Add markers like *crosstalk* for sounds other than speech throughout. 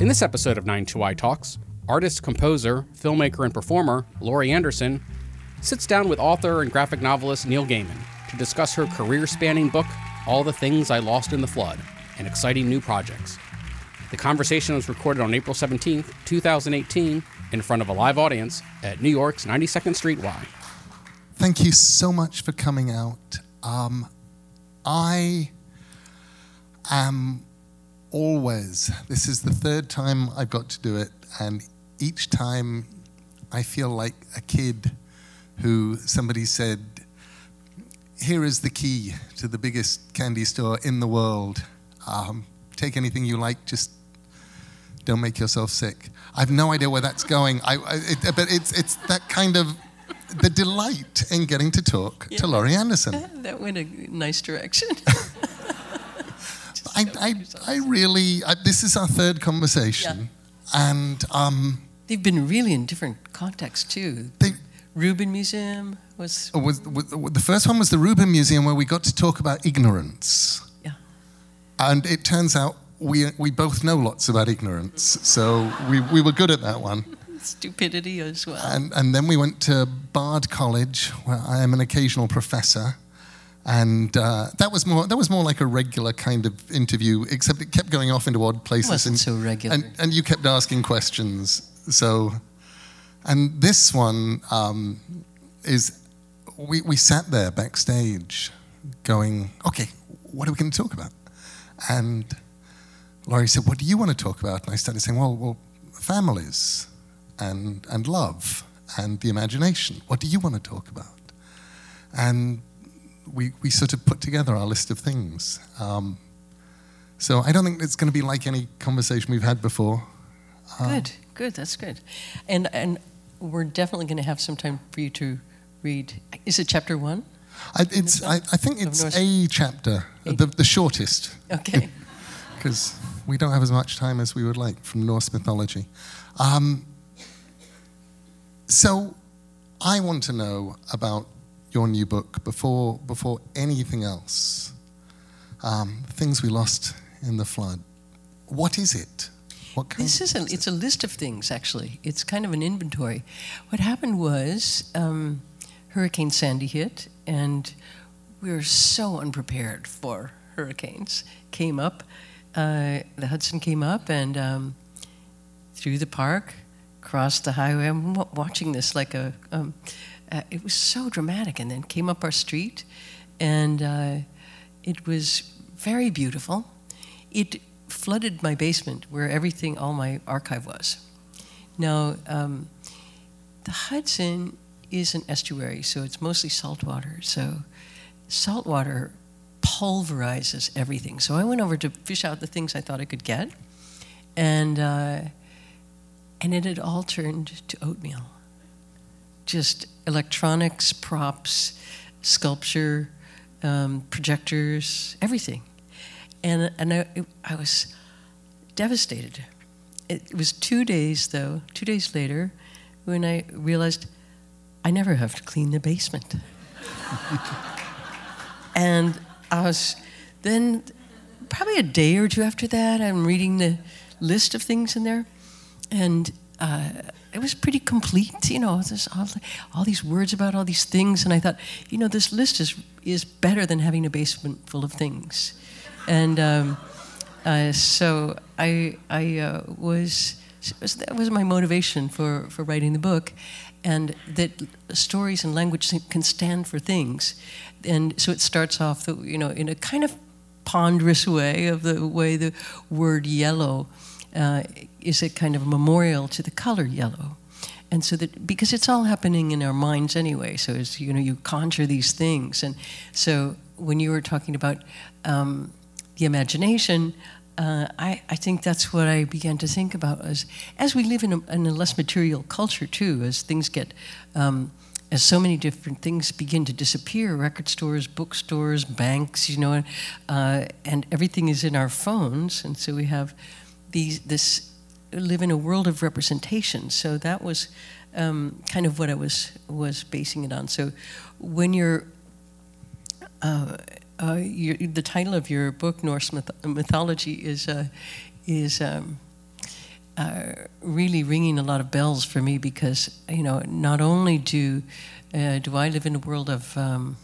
In this episode of 92Y Talks, artist, composer, filmmaker, and performer Laurie Anderson sits down with author and graphic novelist Neil Gaiman to discuss her career spanning book, All the Things I Lost in the Flood, and exciting new projects. The conversation was recorded on April 17, 2018, in front of a live audience at New York's 92nd Street Y. Thank you so much for coming out. Um, I am always, this is the third time I've got to do it, and each time I feel like a kid who somebody said, Here is the key to the biggest candy store in the world. Um, take anything you like, just don't make yourself sick. I have no idea where that's going, I, I, it, but it's, it's that kind of the delight in getting to talk yeah. to Laurie Anderson. *laughs* That went a nice direction. *laughs* I, I, I, really, I, this is our third conversation. Yeah. And um, they've been really in different contexts too. They, Rubin Museum was, was, was. The first one was the Rubin Museum where we got to talk about ignorance. Yeah. And it turns out we, we both know lots about ignorance, so we, we were good at that one. *laughs* Stupidity as well. And, and then we went to Bard College, where I am an occasional professor. And uh, that was more that was more like a regular kind of interview, except it kept going off into odd places. And, so regular. And, and you kept asking questions. So, and this one um, is we, we sat there backstage going, okay, what are we going to talk about? And Laurie said, What do you want to talk about? And I started saying, Well, well families and, and love and the imagination. What do you want to talk about? And we, we sort of put together our list of things. Um, so I don't think it's going to be like any conversation we've had before. Uh, good, good, that's good. And, and we're definitely going to have some time for you to read. Is it chapter one? I, it's, I, I think it's a chapter, the, the shortest. Okay. *laughs* Because we don't have as much time as we would like from Norse mythology. Um, so I want to know about your new book before, before anything else. Um, things we lost in the flood. What is it? What kind this is a, it's a list of things actually. It's kind of an inventory. What happened was um, Hurricane Sandy hit, and we were so unprepared for hurricanes. Came up, uh, the Hudson came up and um, through the park, crossed the highway. I'm watching this like a. Uh, it was so dramatic, and then came up our street, and uh, it was very beautiful. It flooded my basement where everything, all my archive was. Now, um, the Hudson is an estuary, so it's mostly saltwater. So, saltwater pulverizes everything. So I went over to fish out the things I thought I could get, and uh, and it had all turned to oatmeal. Just electronics, props, sculpture, um, projectors, everything, and and I, it, I was devastated. It was two days though, two days later, when I realized I never have to clean the basement. *laughs* and I was then probably a day or two after that. I'm reading the list of things in there, and uh, it was pretty complete. You know, there's all, all, these words about all these things, and I thought, you know, this list is is better than having a basement full of things, and um, uh, so I I uh, was. That was my motivation for, for writing the book, and that stories and language can stand for things and so it starts off, you know, in a kind of ponderous way of the way the word yellow uh, is a kind of a memorial to the color yellow. And so that because it's all happening in our minds anyway, so as you know, you conjure these things, and so when you were talking about um, the imagination, uh, I, I, think that's what I began to think about as as we live in a, in a less material culture too, as things get um, as so many different things begin to disappear record stores, bookstores, banks, you know, uh, and everything is in our phones. And so we have these, this, live in a world of representation. So that was um, kind of what I was, was basing it on. So when you're, uh, uh, the title of your book, Norse myth- mythology, is, uh, is um, uh, really ringing a lot of bells for me because you know not only do uh, do I live in a world of um,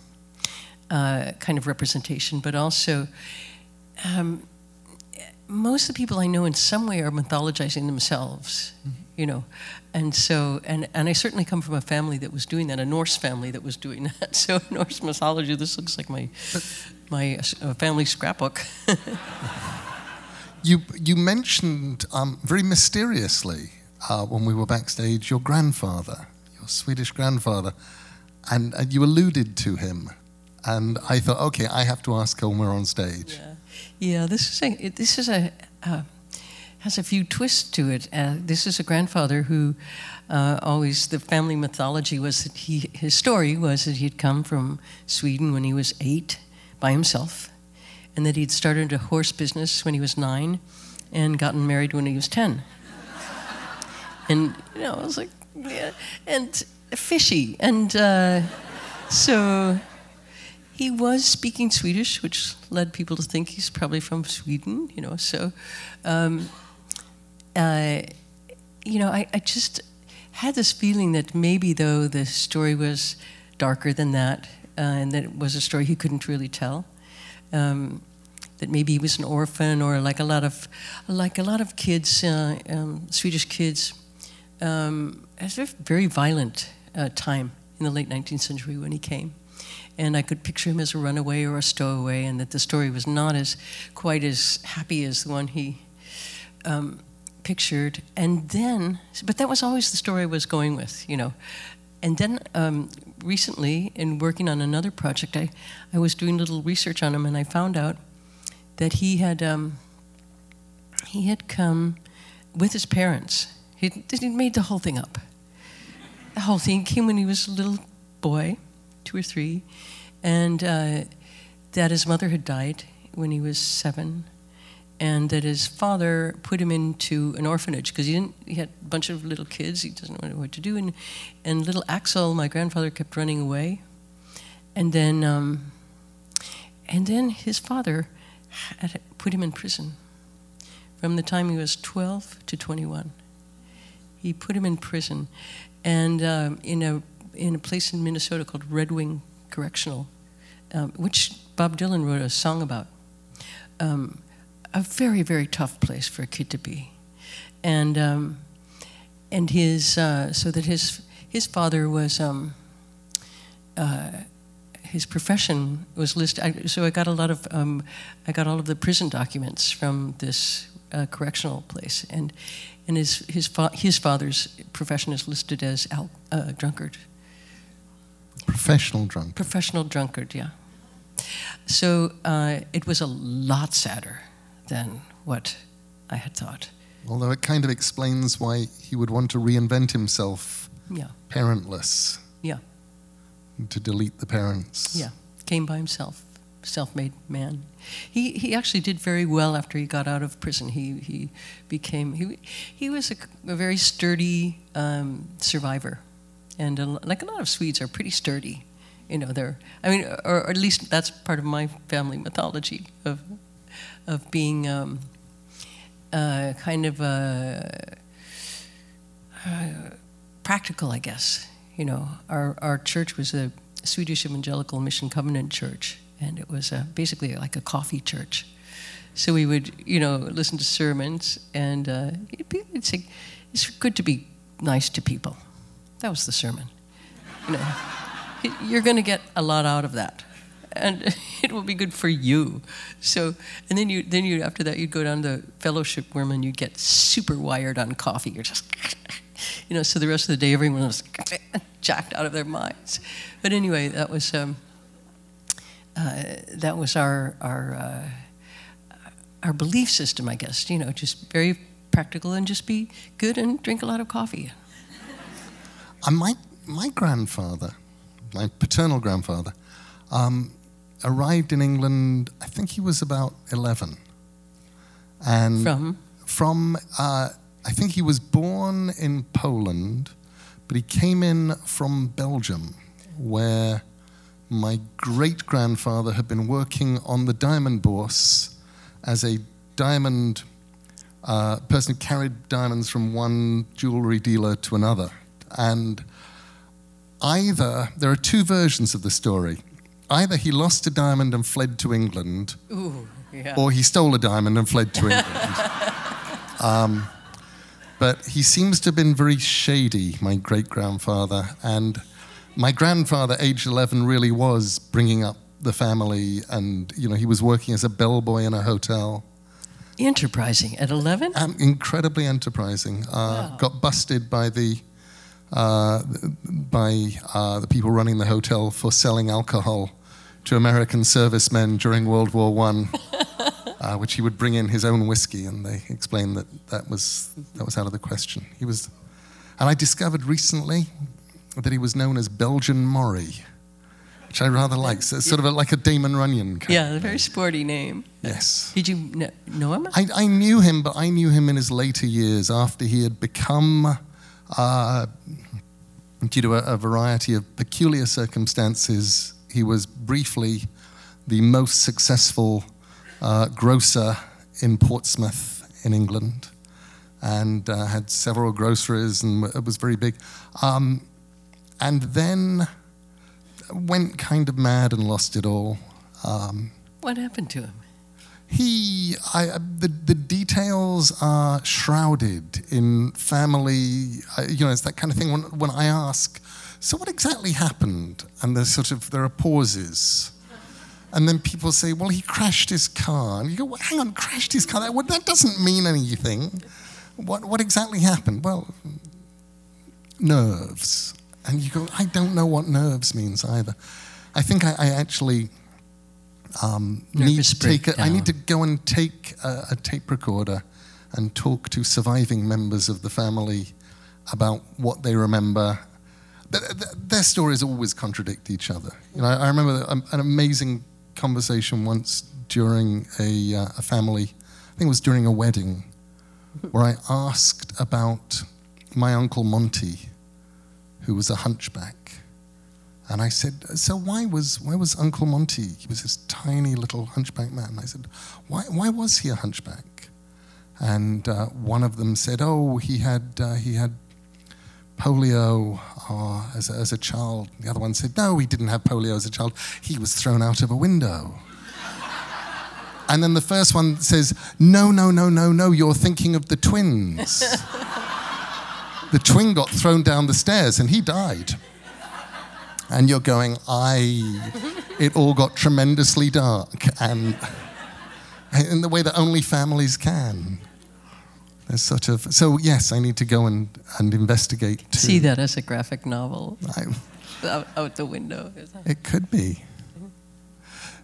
uh, kind of representation, but also um, most of the people I know in some way are mythologizing themselves, mm-hmm. you know, and so and and I certainly come from a family that was doing that, a Norse family that was doing *laughs* that. So *laughs* Norse mythology, this looks like my my uh, family scrapbook. *laughs* you you mentioned um, very mysteriously uh, when we were backstage your grandfather, your Swedish grandfather, and, and you alluded to him, and I thought, okay, I have to ask him when we're on stage. Yeah. Yeah, this is a this is a uh, has a few twists to it. Uh, this is a grandfather who uh, always the family mythology was that he his story was that he'd come from Sweden when he was eight by himself, and that he'd started a horse business when he was nine, and gotten married when he was ten. *laughs* and you know, I was like, yeah, and fishy, and uh, so he was speaking Swedish, which led people to think he's probably from Sweden, you know. So, um, uh, you know, I, I, just had this feeling that maybe, though, the story was darker than that, uh, and that it was a story he couldn't really tell. Um, that maybe he was an orphan, or like a lot of, like a lot of kids, uh, um, Swedish kids, um, was a very violent uh, time in the late 19th century when he came and I could picture him as a runaway or a stowaway, and that the story was not as quite as happy as the one he um, pictured. And then, but that was always the story I was going with, you know. And then um, recently, in working on another project, I, I was doing a little research on him, and I found out that he had um, he had come with his parents. He, he made the whole thing up. The whole thing came when he was a little boy two or three, and uh, that his mother had died when he was seven, and that his father put him into an orphanage because he didn't. He had a bunch of little kids. He doesn't know what to do, and and little Axel, my grandfather, kept running away, and then um, and then his father had put him in prison from the time he was 12 to 21. He put him in prison, and um, in a in a place in Minnesota called Red Wing Correctional, um, which Bob Dylan wrote a song about. Um, a very, very tough place for a kid to be. And, um, and his, uh, so that his, his father was, um, uh, his profession was listed. So I got a lot of, um, I got all of the prison documents from this uh, correctional place. And, and his, his, fa- his father's profession is listed as al- uh, drunkard. Professional drunkard. Professional drunkard, yeah. So uh, it was a lot sadder than what I had thought. Although it kind of explains why he would want to reinvent himself yeah. parentless. Yeah. To delete the parents. Yeah. Came by himself, self made man. He, he actually did very well after he got out of prison. He, he became, he, he was a, a very sturdy um, survivor and like a lot of Swedes are pretty sturdy. You know, they're I mean, or, or at least that's part of my family mythology of of being um, uh, kind of uh, uh, practical, I guess. You know, our our church was a Swedish Evangelical Mission Covenant Church, and it was basically like a coffee church. So we would, you know, listen to sermons, and uh, it'd be, it's, it's good to be nice to people. That was the sermon. You know, you're going to get a lot out of that, and *laughs* it will be good for you. So, and then you, then you, after that, you'd go down to the fellowship room and you'd get super wired on coffee. You're just, *laughs* you know. So the rest of the day, everyone was *laughs* jacked out of their minds. But anyway, that was um, uh, that was our our uh, our belief system, I guess. You know, just very practical and just be good and drink a lot of coffee. And my, my grandfather, my paternal grandfather, um, arrived in England, I think he was about 11. And from? From, uh, I think he was born in Poland, but he came in from Belgium, where my great grandfather had been working on the diamond bourse as a diamond uh, person who carried diamonds from one jewelry dealer to another. And either, there are two versions of the story. Either he lost a diamond and fled to England, Ooh, yeah. or he stole a diamond and fled to *laughs* England. um, but he seems to have been very shady, my great grandfather. And my grandfather, aged 11, really was bringing up the family. And, you know, he was working as a bellboy in a hotel. Enterprising at 11? Um, incredibly enterprising. Uh, Wow. Got busted by the. Uh, by uh, the people running the hotel for selling alcohol to American servicemen during World War One, *laughs* uh, which he would bring in his own whiskey, and they explained that that was that was out of the question. He was, and I discovered recently that he was known as Belgian Maury, which I rather like. So it's sort of a, like a Damon Runyon. Kind Yeah, a very sporty name. Yes. Did you kn- know him? I, I knew him, but I knew him in his later years after he had become, uh, due to a, a variety of peculiar circumstances, he was briefly the most successful uh, grocer in Portsmouth in England and uh, had several groceries and it was very big. Um, and then went kind of mad and lost it all. Um, What happened to him? He, I, uh, the, the details are shrouded in family. Uh, you know, it's that kind of thing. When, when I ask, so what exactly happened? And there's sort of there are pauses, and then people say, well, he crashed his car. And you go, well, hang on, crashed his car. That, well, that doesn't mean anything. What what exactly happened? Well, nerves. And you go, I don't know what nerves means either. I think I, I actually um, need to take. A, I need to go and take a, a tape recorder and talk to surviving members of the family about what they remember. Th- th- Their stories always contradict each other. You know, I, I remember an amazing conversation once during a, uh, a family. I think it was during a wedding, where I asked about my uncle Monty, who was a hunchback. And I said, so why was, why was Uncle Monty, he was this tiny little hunchback man. I said, why, why was he a hunchback? And uh, one of them said, oh, he had, uh, he had polio uh, as, a, as a child. The other one said, no, he didn't have polio as a child. He was thrown out of a window. *laughs* and then the first one says, no, no, no, no, no, you're thinking of the twins. *laughs* the twin got thrown down the stairs and he died and you're going, I, it all got tremendously dark, and in the way that only families can. There's sort of, so yes, I need to go and, and investigate too. See that as a graphic novel I, out, out the window. it could be.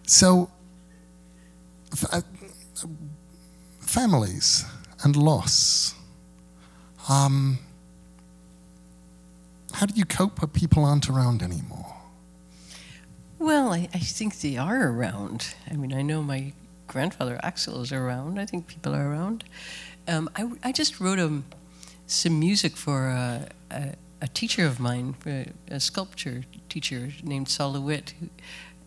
So, f- uh, families and loss. Um, how do you cope when people aren't around anymore? Well, I, I think they are around. I mean, I know my grandfather Axel is around. I think people are around. Um, I, I just wrote um, some music for a, a, a teacher of mine, a, a sculpture teacher named Sol LeWitt, who,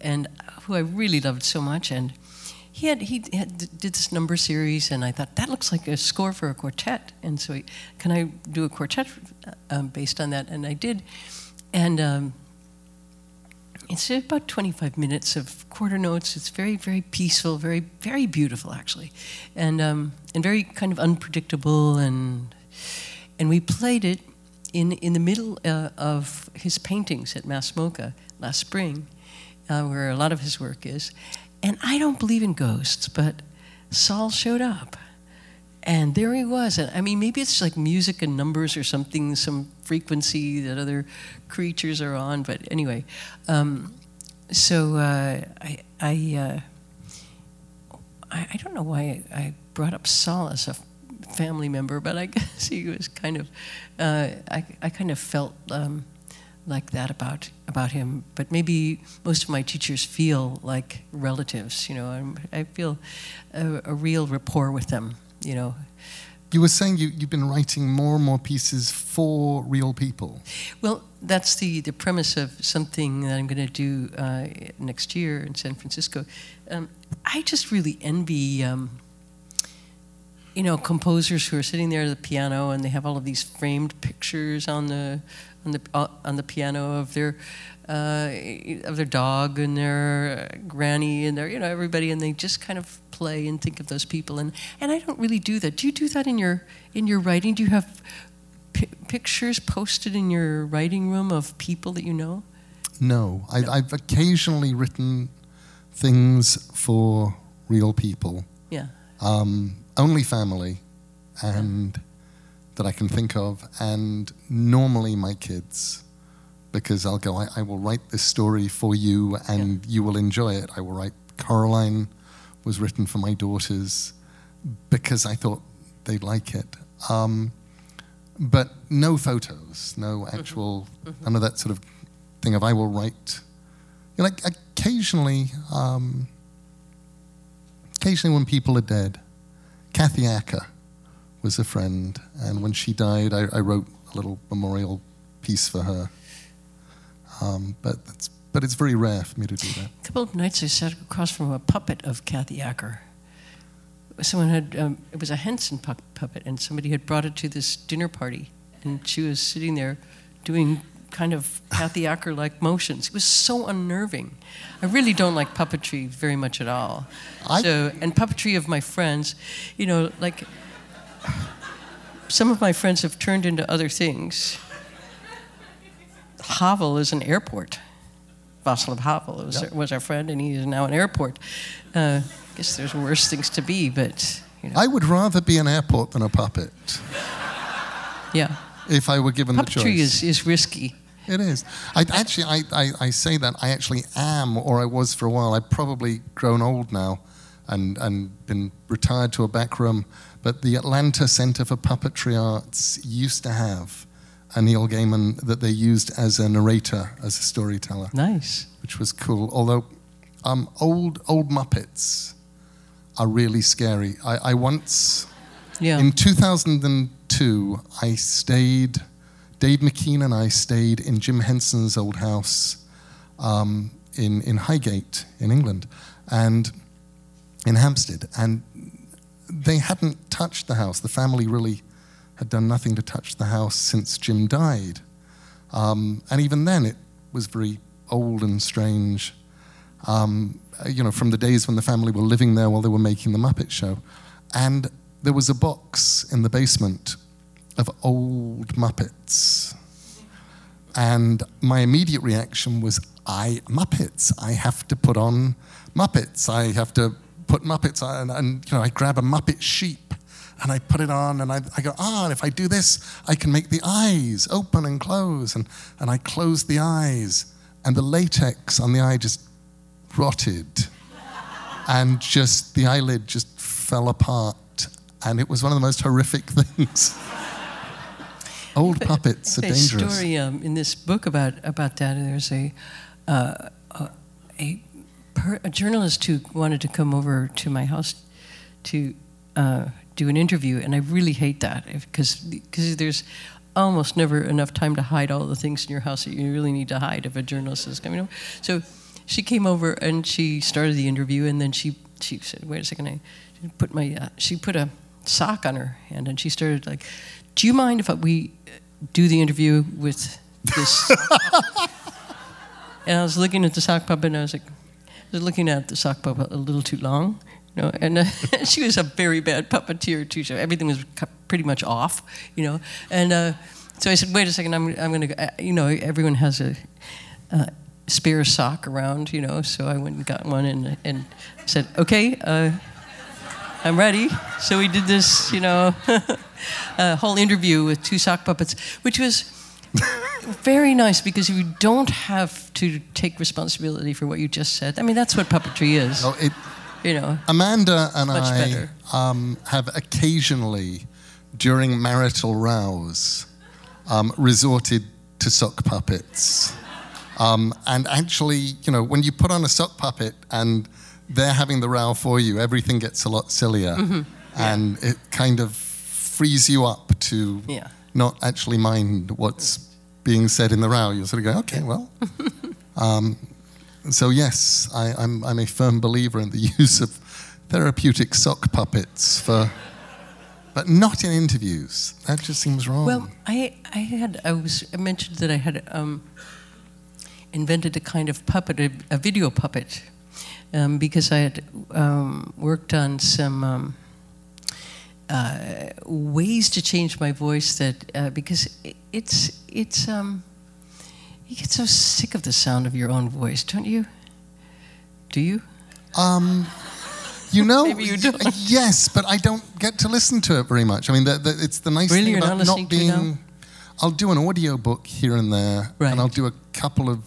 and who I really loved so much. And he had he had, did this number series, and I thought that looks like a score for a quartet. And so, he, can I do a quartet um, based on that? And I did. And um, it's about 25 minutes of quarter notes. It's very, very peaceful, very, very beautiful, actually, and um, and very kind of unpredictable. And and we played it in in the middle uh, of his paintings at Mass Masmoka last spring, uh, where a lot of his work is. And I don't believe in ghosts, but Sol showed up. And there he was. I mean, maybe it's like music and numbers or something, some frequency that other creatures are on. But anyway, um, so uh, I, I, uh, I, I don't know why I, I brought up Sol as a family member, but I *laughs* guess he was kind of, uh, I, I kind of felt um, like that about about him. But maybe most of my teachers feel like relatives. You know, I'm, I feel a, a real rapport with them. You know, You were saying you, you've been writing more and more pieces for real people. Well, that's the, the premise of something that I'm going to do uh, next year in San Francisco. Um, I just really envy um, you know, composers who are sitting there at the piano and they have all of these framed pictures on the on the uh, on the piano of their uh, of their dog and their granny and their you know everybody and they just kind of play and think of those people and and I don't really do that. Do you do that in your in your writing? Do you have pi pictures posted in your writing room of people that you know? No, I, I've occasionally written things for real people. Yeah. Um, only family, and that I can think of, and normally my kids, because I'll go. I, I will write this story for you, and you will enjoy it. I will write. Coraline was written for my daughters because I thought they'd like it. Um, but no photos, no actual, none of that sort of thing of I will write. You know, like occasionally, um, occasionally when people are dead, Kathy Acker was a friend, and when she died, I, I wrote a little memorial piece for her. Um, but it's but it's very rare for me to do that. A couple of nights I sat across from a puppet of Kathy Acker. Someone had, um, it was a Henson pu- puppet, and somebody had brought it to this dinner party, and she was sitting there doing kind of Kathy *laughs* Acker like motions. It was so unnerving. I really don't like puppetry very much at all. I- so, and puppetry of my friends, you know, like some of my friends have turned into other things. Havel is an airport. Václav Havel was, Yep. was our friend, and he is now an airport. Uh, I guess there's worse things to be, but you know, I would rather be an airport than a puppet yeah. if I were given the choice. Puppetry is, is risky. It is. I actually, I, I, I say that I actually am, or I was for a while. I've probably grown old now, and and been retired to a back room. But the Atlanta Center for Puppetry Arts used to have a Neil Gaiman that they used as a narrator, as a storyteller, Nice. which was cool. Although, um, old old Muppets are really scary. I, I once. Yeah. In 2002, I stayed, Dave McKean and I stayed in Jim Henson's old house um, in, in Highgate in England and in Hampstead. And they hadn't touched the house. The family really had done nothing to touch the house since Jim died. Um, and even then, it was very old and strange. Um, you know, from the days when the family were living there while they were making the Muppet Show. And there was a box in the basement of old Muppets. And my immediate reaction was, I, Muppets, I have to put on Muppets. I have to put Muppets on. And, you know, I grab a Muppet sheep and I put it on and I, I go, ah, and if I do this, I can make the eyes open and close. And, and I close the eyes. And the latex on the eye just rotted. and just, the eyelid just fell apart. And it was one of the most horrific *laughs* things. Old puppets are a dangerous. story um, in this book about about that. There's a uh, a, a, per, a journalist who wanted to come over to my house to uh, do an interview, and I really hate that because because there's almost never enough time to hide all the things in your house that you really need to hide if a journalist is coming over. So she came over and she started the interview, and then she she said, "Wait a second, I put my uh, she put a sock on her hand, and she started like." Do you mind if we do the interview with this? *laughs* and I was looking at the sock puppet, and I was like, was looking at the sock puppet a little too long, you know. And uh, *laughs* she was a very bad puppeteer too. So everything was pretty much off, you know. And uh, so I said, wait a second, I'm I'm gonna, uh, you know, everyone has a. Uh, spare sock around, you know, so I went and got one and, and said, okay, uh, I'm ready. So we did this, you know, a *laughs* whole interview with two sock puppets, which was *laughs* very nice because you don't have to take responsibility for what you just said. I mean, that's what puppetry is. Oh, it, You know, Amanda and I um, have occasionally, during marital rows, um, resorted to sock puppets. Um, and actually, you know, when you put on a sock puppet and they're having the row for you, everything gets a lot sillier. Mm-hmm. And it kind of frees you up to Yeah. Not actually mind what's being said in the row. You sort of go, okay, well. *laughs* um, so, yes, I, I'm, I'm a firm believer in the *laughs* use of therapeutic sock puppets for but not in interviews. That just seems wrong. Well, I, I had I was I mentioned that I had um, invented a kind of puppet, a, a video puppet, um, because I had um, worked on some um, uh, ways to change my voice. That uh, because it, it's it's um, you get so sick of the sound of your own voice, don't you? Do you? Um, you know, *laughs* Maybe you do. *laughs* yes, but I don't get to listen to it very much. I mean, the, the, it's the nice Really? thing about not not, listening to it being. I'll do an audio book here and there, Right. and I'll do a couple of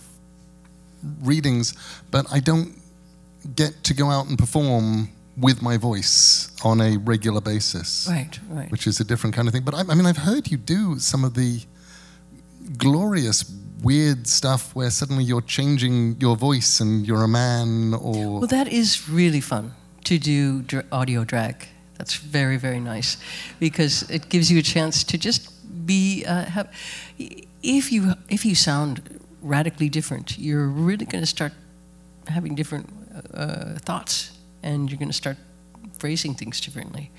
readings, but I don't get to go out and perform with my voice on a regular basis, Right, right. which is a different kind of thing. But I, I mean, I've heard you do some of the glorious, weird stuff where suddenly you're changing your voice and you're a man or. Well, that is really fun to do dr- audio drag. That's very, very nice because it gives you a chance to just be. Uh, have, if you if you sound radically different, you're really going to start having different uh, thoughts, and you're going to start phrasing things differently.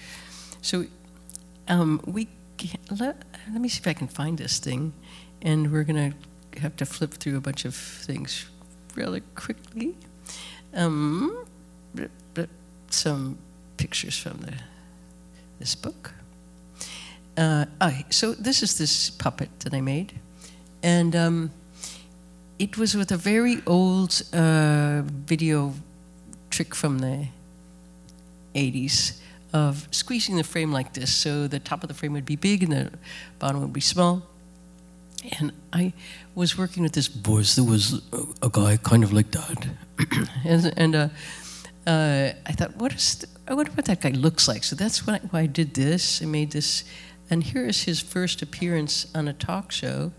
So, um, we let, let me see if I can find this thing, and we're going to have to flip through a bunch of things really quickly. Um, some pictures from the this book. Uh, so this is this puppet that I made, and um, it was with a very old uh, video trick from the 80s of squeezing the frame like this, so the top of the frame would be big and the bottom would be small. And I was working with this voice that was a, guy kind of like that. *clears throat* and and uh, uh, I thought, what is, the, I wonder what that guy looks like. So that's why, why I did this. I made this. And here is his first appearance on a talk show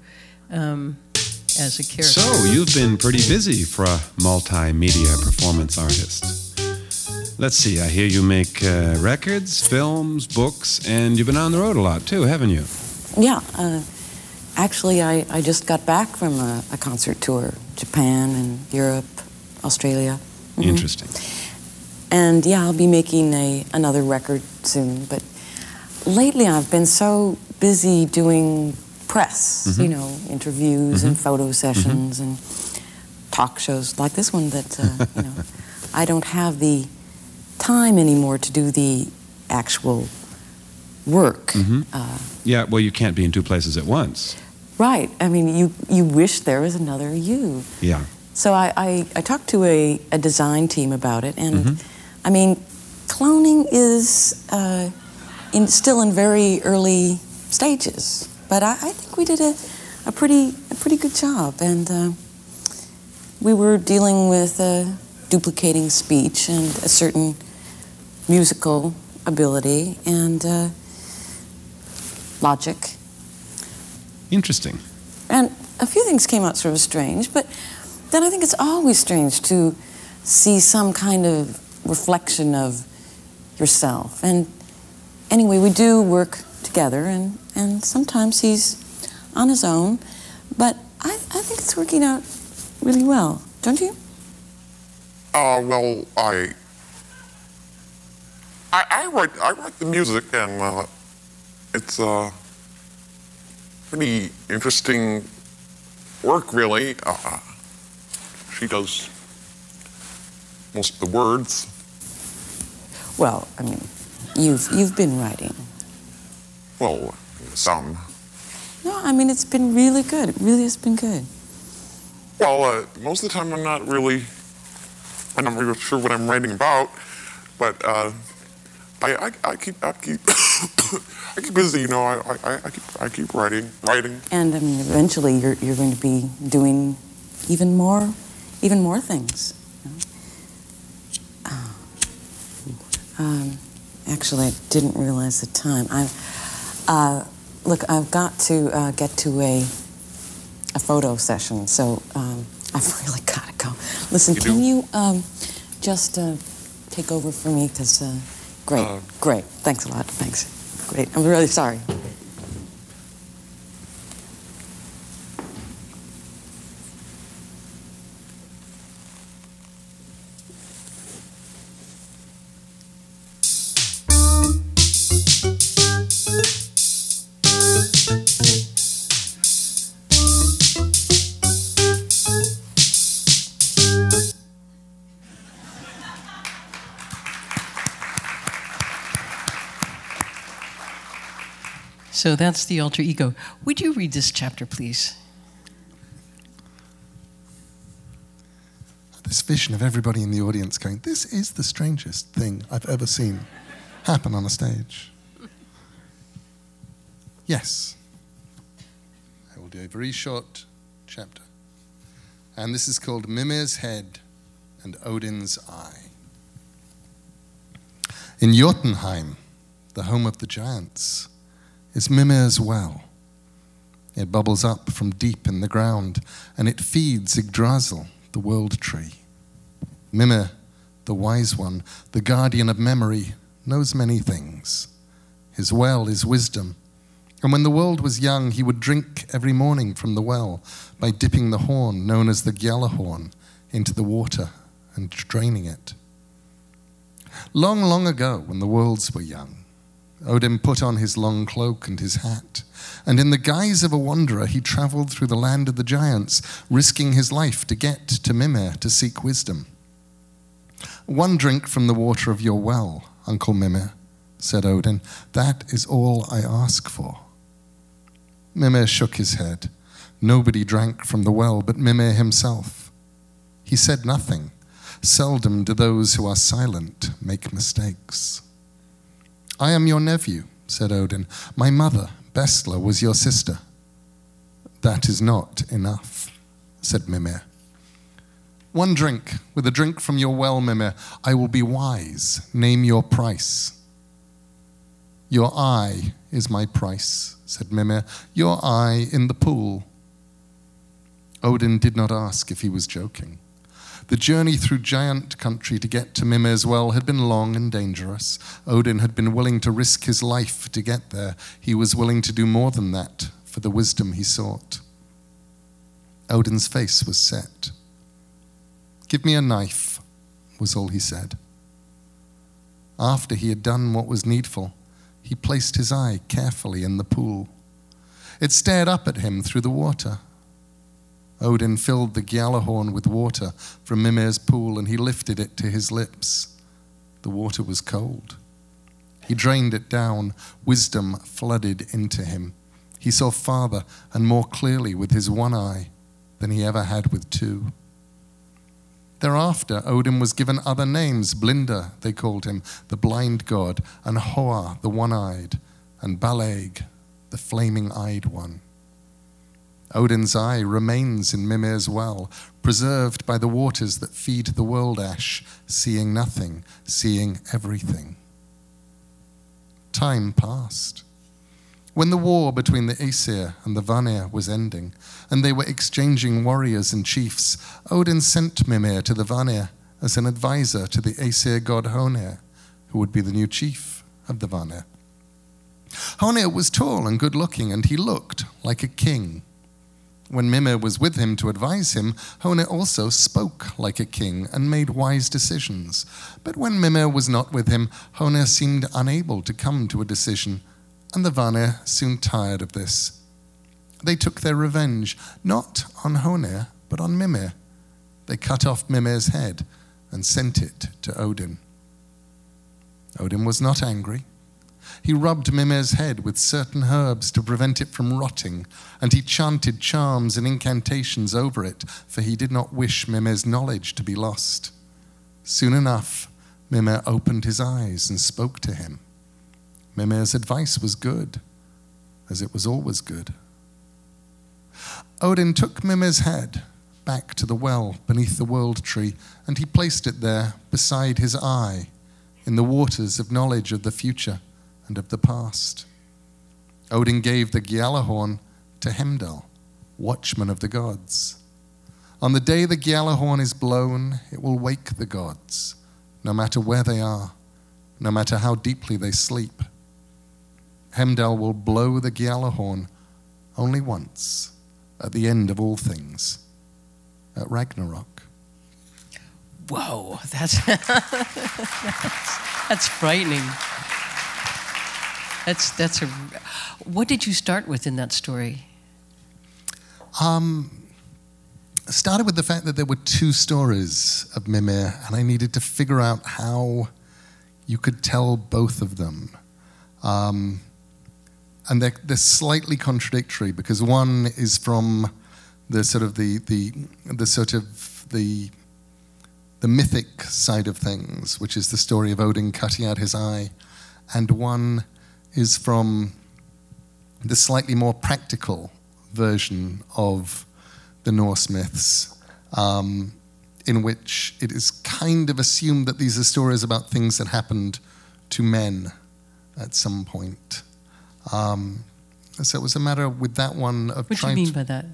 um, as a character. So, you've been pretty busy for a multimedia performance artist. Let's see, I hear you make uh, records, films, books, and you've been on the road a lot too, haven't you? Yeah, uh, actually, I, I just got back from a, a concert tour Japan and Europe, Australia. Mhm. Interesting. And yeah, I'll be making a, another record soon. But lately, I've been so busy doing press, you know, interviews and photo sessions and talk shows like this one that, uh, *laughs* you know, I don't have the time anymore to do the actual work. Uh, Yeah, well, you can't be in two places at once. Right. I mean, you, you wish there was another you. Yeah. So I, I, I talked to a, a design team about it, and I mean, cloning is uh, in, still in very early stages, but I, I think we did a, a, pretty, a pretty good job. And uh, we were dealing with uh, duplicating speech and a certain musical ability and uh, logic. Interesting. And a few things came out sort of strange, but then I think it's always strange to see some kind of reflection of yourself. And anyway, we do work together, and, and sometimes he's on his own, but I, I think it's working out really well, don't you? Uh, well, I, I, I write, I write the music, and uh, it's uh, pretty interesting work, really. Uh, she does most of the words. Well, I mean, you've, you've been writing. Well, some. No, I mean, it's been really good. It really has been good. Well, uh, most of the time I'm not really, I'm not really sure what I'm writing about, but uh, I, I, I keep, I keep, *coughs* I keep busy. You know, I, I, I keep, I keep writing, writing. And I mean, eventually you're, you're going to be doing even more, even more things. you know? Oh. Um, actually, I didn't realize the time. I, uh, look, I've got to uh, get to a, a photo session, so um, *laughs* I've really got to go. Listen, You can do? you um, just uh, take over for me? Because, uh, great, Uh, great. Thanks a lot. Thanks. Great. I'm really sorry. So that's the alter ego. Would you read this chapter, please? This vision of everybody in the audience going, This is the strangest thing I've ever seen happen on a stage. Yes. I will do a very short chapter. And this is called Mimir's Head and Odin's Eye. In Jotunheim, the home of the giants, is Mimir's well. It bubbles up from deep in the ground, and it feeds Yggdrasil, the world tree. Mimir, the wise one, the guardian of memory, knows many things. His well is wisdom. And when the world was young, he would drink every morning from the well by dipping the horn, known as the Gjallarhorn, into the water and draining it. Long, long ago, when the worlds were young, Odin put on his long cloak and his hat, and in the guise of a wanderer, he traveled through the land of the giants, risking his life to get to Mimir to seek wisdom. One drink from the water of your well, Uncle Mimir, said Odin. That is all I ask for. Mimir shook his head. Nobody drank from the well but Mimir himself. He said nothing. Seldom do those who are silent make mistakes. I am your nephew, said Odin. My mother, Bestla, was your sister. That is not enough, said Mimir. One drink, with a drink from your well, Mimir, I will be wise. Name your price. Your eye is my price, said Mimir. Your eye in the pool. Odin did not ask if he was joking. The journey through giant country to get to Mimir's well had been long and dangerous. Odin had been willing to risk his life to get there. He was willing to do more than that for the wisdom he sought. Odin's face was set. Give me a knife, was all he said. After he had done what was needful, he placed his eye carefully in the pool. It stared up at him through the water. Odin filled the Gjallarhorn with water from Mimir's pool and he lifted it to his lips. The water was cold. He drained it down. Wisdom flooded into him. He saw farther and more clearly with his one eye than he ever had with two. Thereafter, Odin was given other names. Blinda, they called him, the blind god, and Hoa, the one eyed, and Baleg, the flaming eyed one. Odin's eye remains in Mimir's well, preserved by the waters that feed the world ash, seeing nothing, seeing everything. Time passed. When the war between the Aesir and the Vanir was ending, and they were exchanging warriors and chiefs, Odin sent Mimir to the Vanir as an advisor to the Aesir god Honir, who would be the new chief of the Vanir. Honir was tall and good looking, and he looked like a king. When Mimir was with him to advise him, Honir also spoke like a king and made wise decisions. But when Mimir was not with him, Honir seemed unable to come to a decision and the Vanir soon tired of this. They took their revenge, not on Honir, but on Mimir. They cut off Mimir's head and sent it to Odin. Odin was not angry. He rubbed Mimir's head with certain herbs to prevent it from rotting, and he chanted charms and incantations over it, for he did not wish Mimir's knowledge to be lost. Soon enough, Mimir opened his eyes and spoke to him. Mimir's advice was good, as it was always good. Odin took Mimir's head back to the well beneath the world tree, and he placed it there beside his eye in the waters of knowledge of the future and of the past. Odin gave the Gjallarhorn to Heimdall, watchman of the gods. On the day the Gjallarhorn is blown, it will wake the gods, no matter where they are, no matter how deeply they sleep. Heimdall will blow the Gjallarhorn only once at the end of all things, at Ragnarok. Whoa, that's that's, *laughs* that's frightening. That's that's a. What did you start with in that story? Um, started with the fact that there were two stories of Mimir, and I needed to figure out how you could tell both of them. Um, and they're, they're slightly contradictory because one is from the sort of the, the, the sort of the, the mythic side of things, which is the story of Odin cutting out his eye, and one is from the slightly more practical version of the Norse myths, um, in which it is kind of assumed that these are stories about things that happened to men at some point. Um, so it was a matter with that one of What do you mean by that?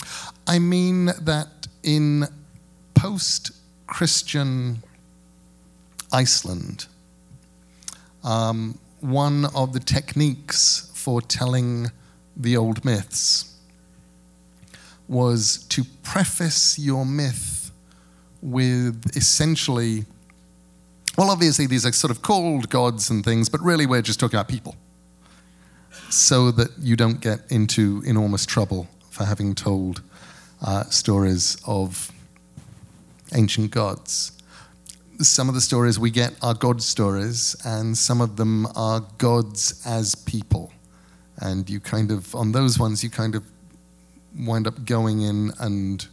I mean that in post Christian Iceland, um, one of the techniques for telling the old myths was to preface your myth with essentially, well, obviously, these are sort of called gods and things, but really we're just talking about people so that you don't get into enormous trouble for having told uh, stories of ancient gods. Some of the stories we get are God stories, and some of them are gods as people. And you kind of, on those ones, you kind of wind up going in and,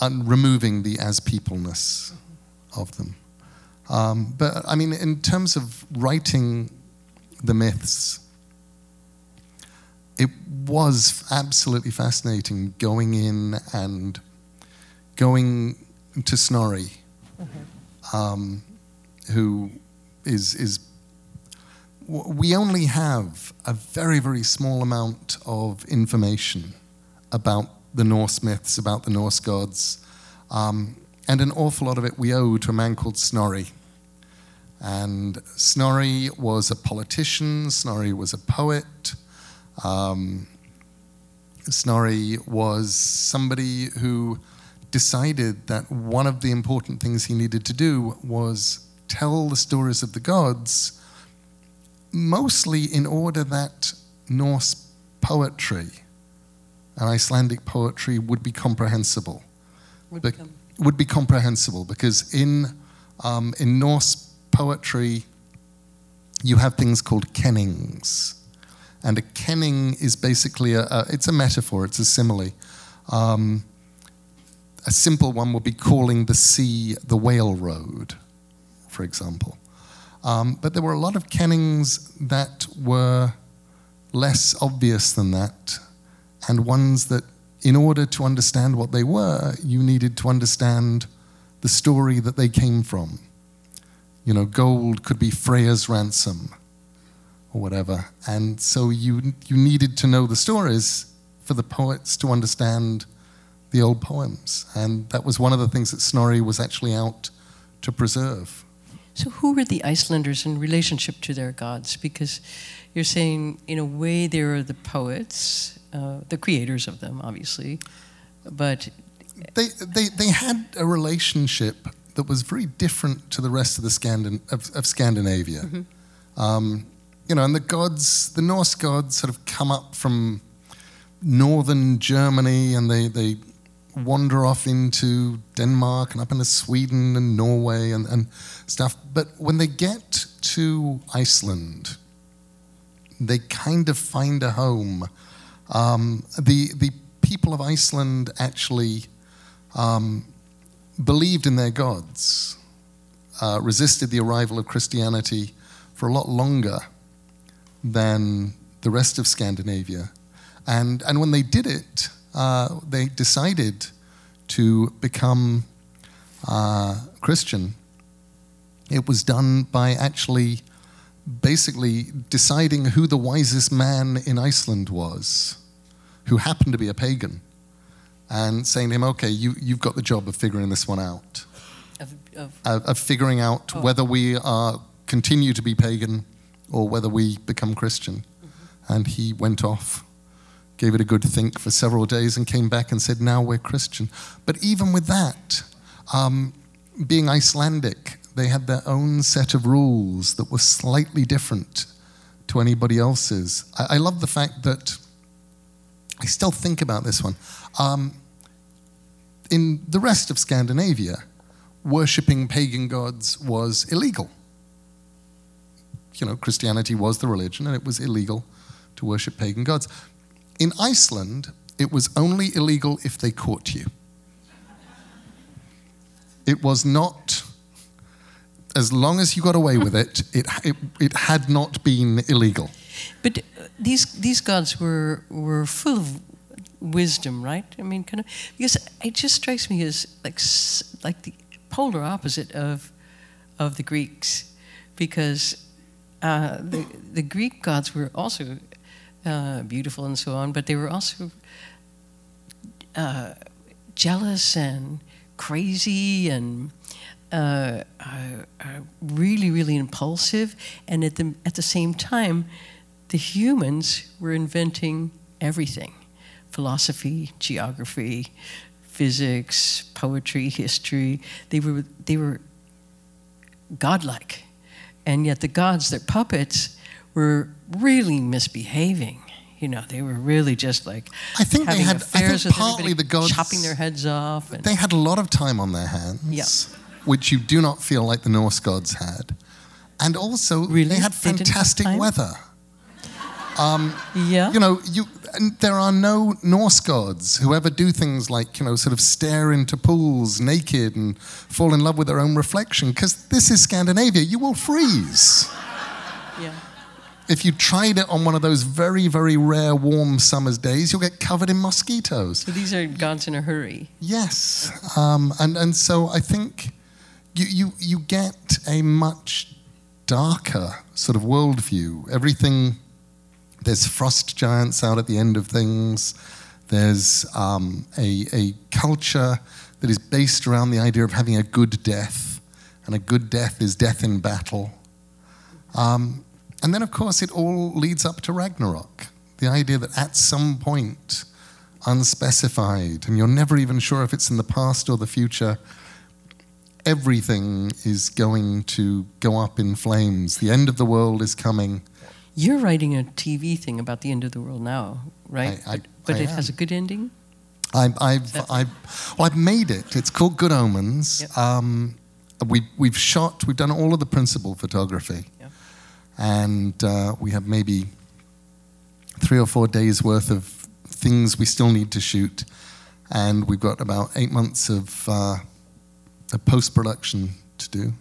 and removing the as peopleness of them. Um, but I mean, in terms of writing the myths, it was absolutely fascinating going in and going to Snorri, um, who is is. We only have a very very small amount of information about the Norse myths, about the Norse gods, um, and an awful lot of it we owe to a man called Snorri. And Snorri was a politician, Snorri was a poet. Um, Snorri was somebody who decided that one of the important things he needed to do was tell the stories of the gods, mostly in order that Norse poetry and Icelandic poetry would be comprehensible Would Bec- become- would be comprehensible because in um, in Norse poetry you have things called kennings, and a kenning is basically a, a it's a metaphor, it's a simile. Um, a simple one would be calling the sea the whale road, for example. Um, but there were a lot of kennings that were less obvious than that, and ones that, in order to understand what they were, you needed to understand the story that they came from. You know, gold could be Freya's ransom or whatever. And so you, you needed to know the stories for the poets to understand the old poems. And that was one of the things that Snorri was actually out to preserve. So, who were the Icelanders in relationship to their gods? Because you're saying, in a way, they are the poets, uh, the creators of them, obviously, but They, they, they had a relationship that was very different to the rest of, the Scandin- of, of Scandinavia. Um, you know, and the gods, the Norse gods, sort of come up from northern Germany and they, they wander off into Denmark and up into Sweden and Norway and, and stuff. But when they get to Iceland, they kind of find a home. Um, the, the people of Iceland actually um, believed in their gods, uh, resisted the arrival of Christianity for a lot longer than the rest of Scandinavia. And, and when they did it, uh, they decided to become uh, Christian. It was done by actually basically deciding who the wisest man in Iceland was, who happened to be a pagan, and saying to him, okay, you, you've got the job of figuring this one out of, of of, of figuring out Oh. whether we are continue to be pagan or whether we become Christian. And he went off, gave it a good think for several days, and came back and said, "Now we're Christian." But even with that, um, being Icelandic, they had their own set of rules that were slightly different to anybody else's. I, I love the fact that I still think about this one. Um, in the rest of Scandinavia, worshipping pagan gods was illegal. you know, Christianity was the religion and it was illegal to worship pagan gods. In Iceland, it was only illegal if they caught you. It was not, as long as you got away with it, it, it, it had not been illegal. But uh, these these gods were were full of wisdom, right? I mean, kind of because it just strikes me as like like the polar opposite of of the Greeks, because uh, the the Greek gods were also uh, beautiful and so on, but they were also uh, jealous and crazy and uh, uh, uh, really, really impulsive. And at the at the same time, the humans were inventing everything: philosophy, geography, physics, poetry, history. They were they were godlike, and yet the gods, their puppets, were really misbehaving. You know, they were really just like I think they having had- I affairs think with partly the gods- chopping their heads off. And, They had a lot of time on their hands, Yeah. which you do not feel like the Norse gods had. And also, Really? they had They fantastic time? weather. Um, yeah, You know, you and there are no Norse gods who ever do things like, you know, sort of stare into pools naked and fall in love with their own reflection, because this is Scandinavia. You will freeze. yeah. If you tried it on one of those very, very rare warm summer's days, you'll get covered in mosquitoes. So these are gods in a hurry. Yes, um, and and so I think you you you get a much darker sort of worldview. Everything there's frost giants out at the end of things. There's um, a a culture that is based around the idea of having a good death, and a good death is death in battle. Um, and then, of course, it all leads up to Ragnarok. The idea that at some point, unspecified, and you're never even sure if it's in the past or the future, everything is going to go up in flames. The end of the world is coming. You're writing a TV thing about the end of the world now, right? I- I- but but it am. has a good ending. I, I've, I've, well, I've made it. It's called Good Omens. Yep. Um, we, we've shot, we've done all of the principal photography. And uh, we have maybe three or four days worth of things we still need to shoot. And we've got about eight months of, uh, post production to do.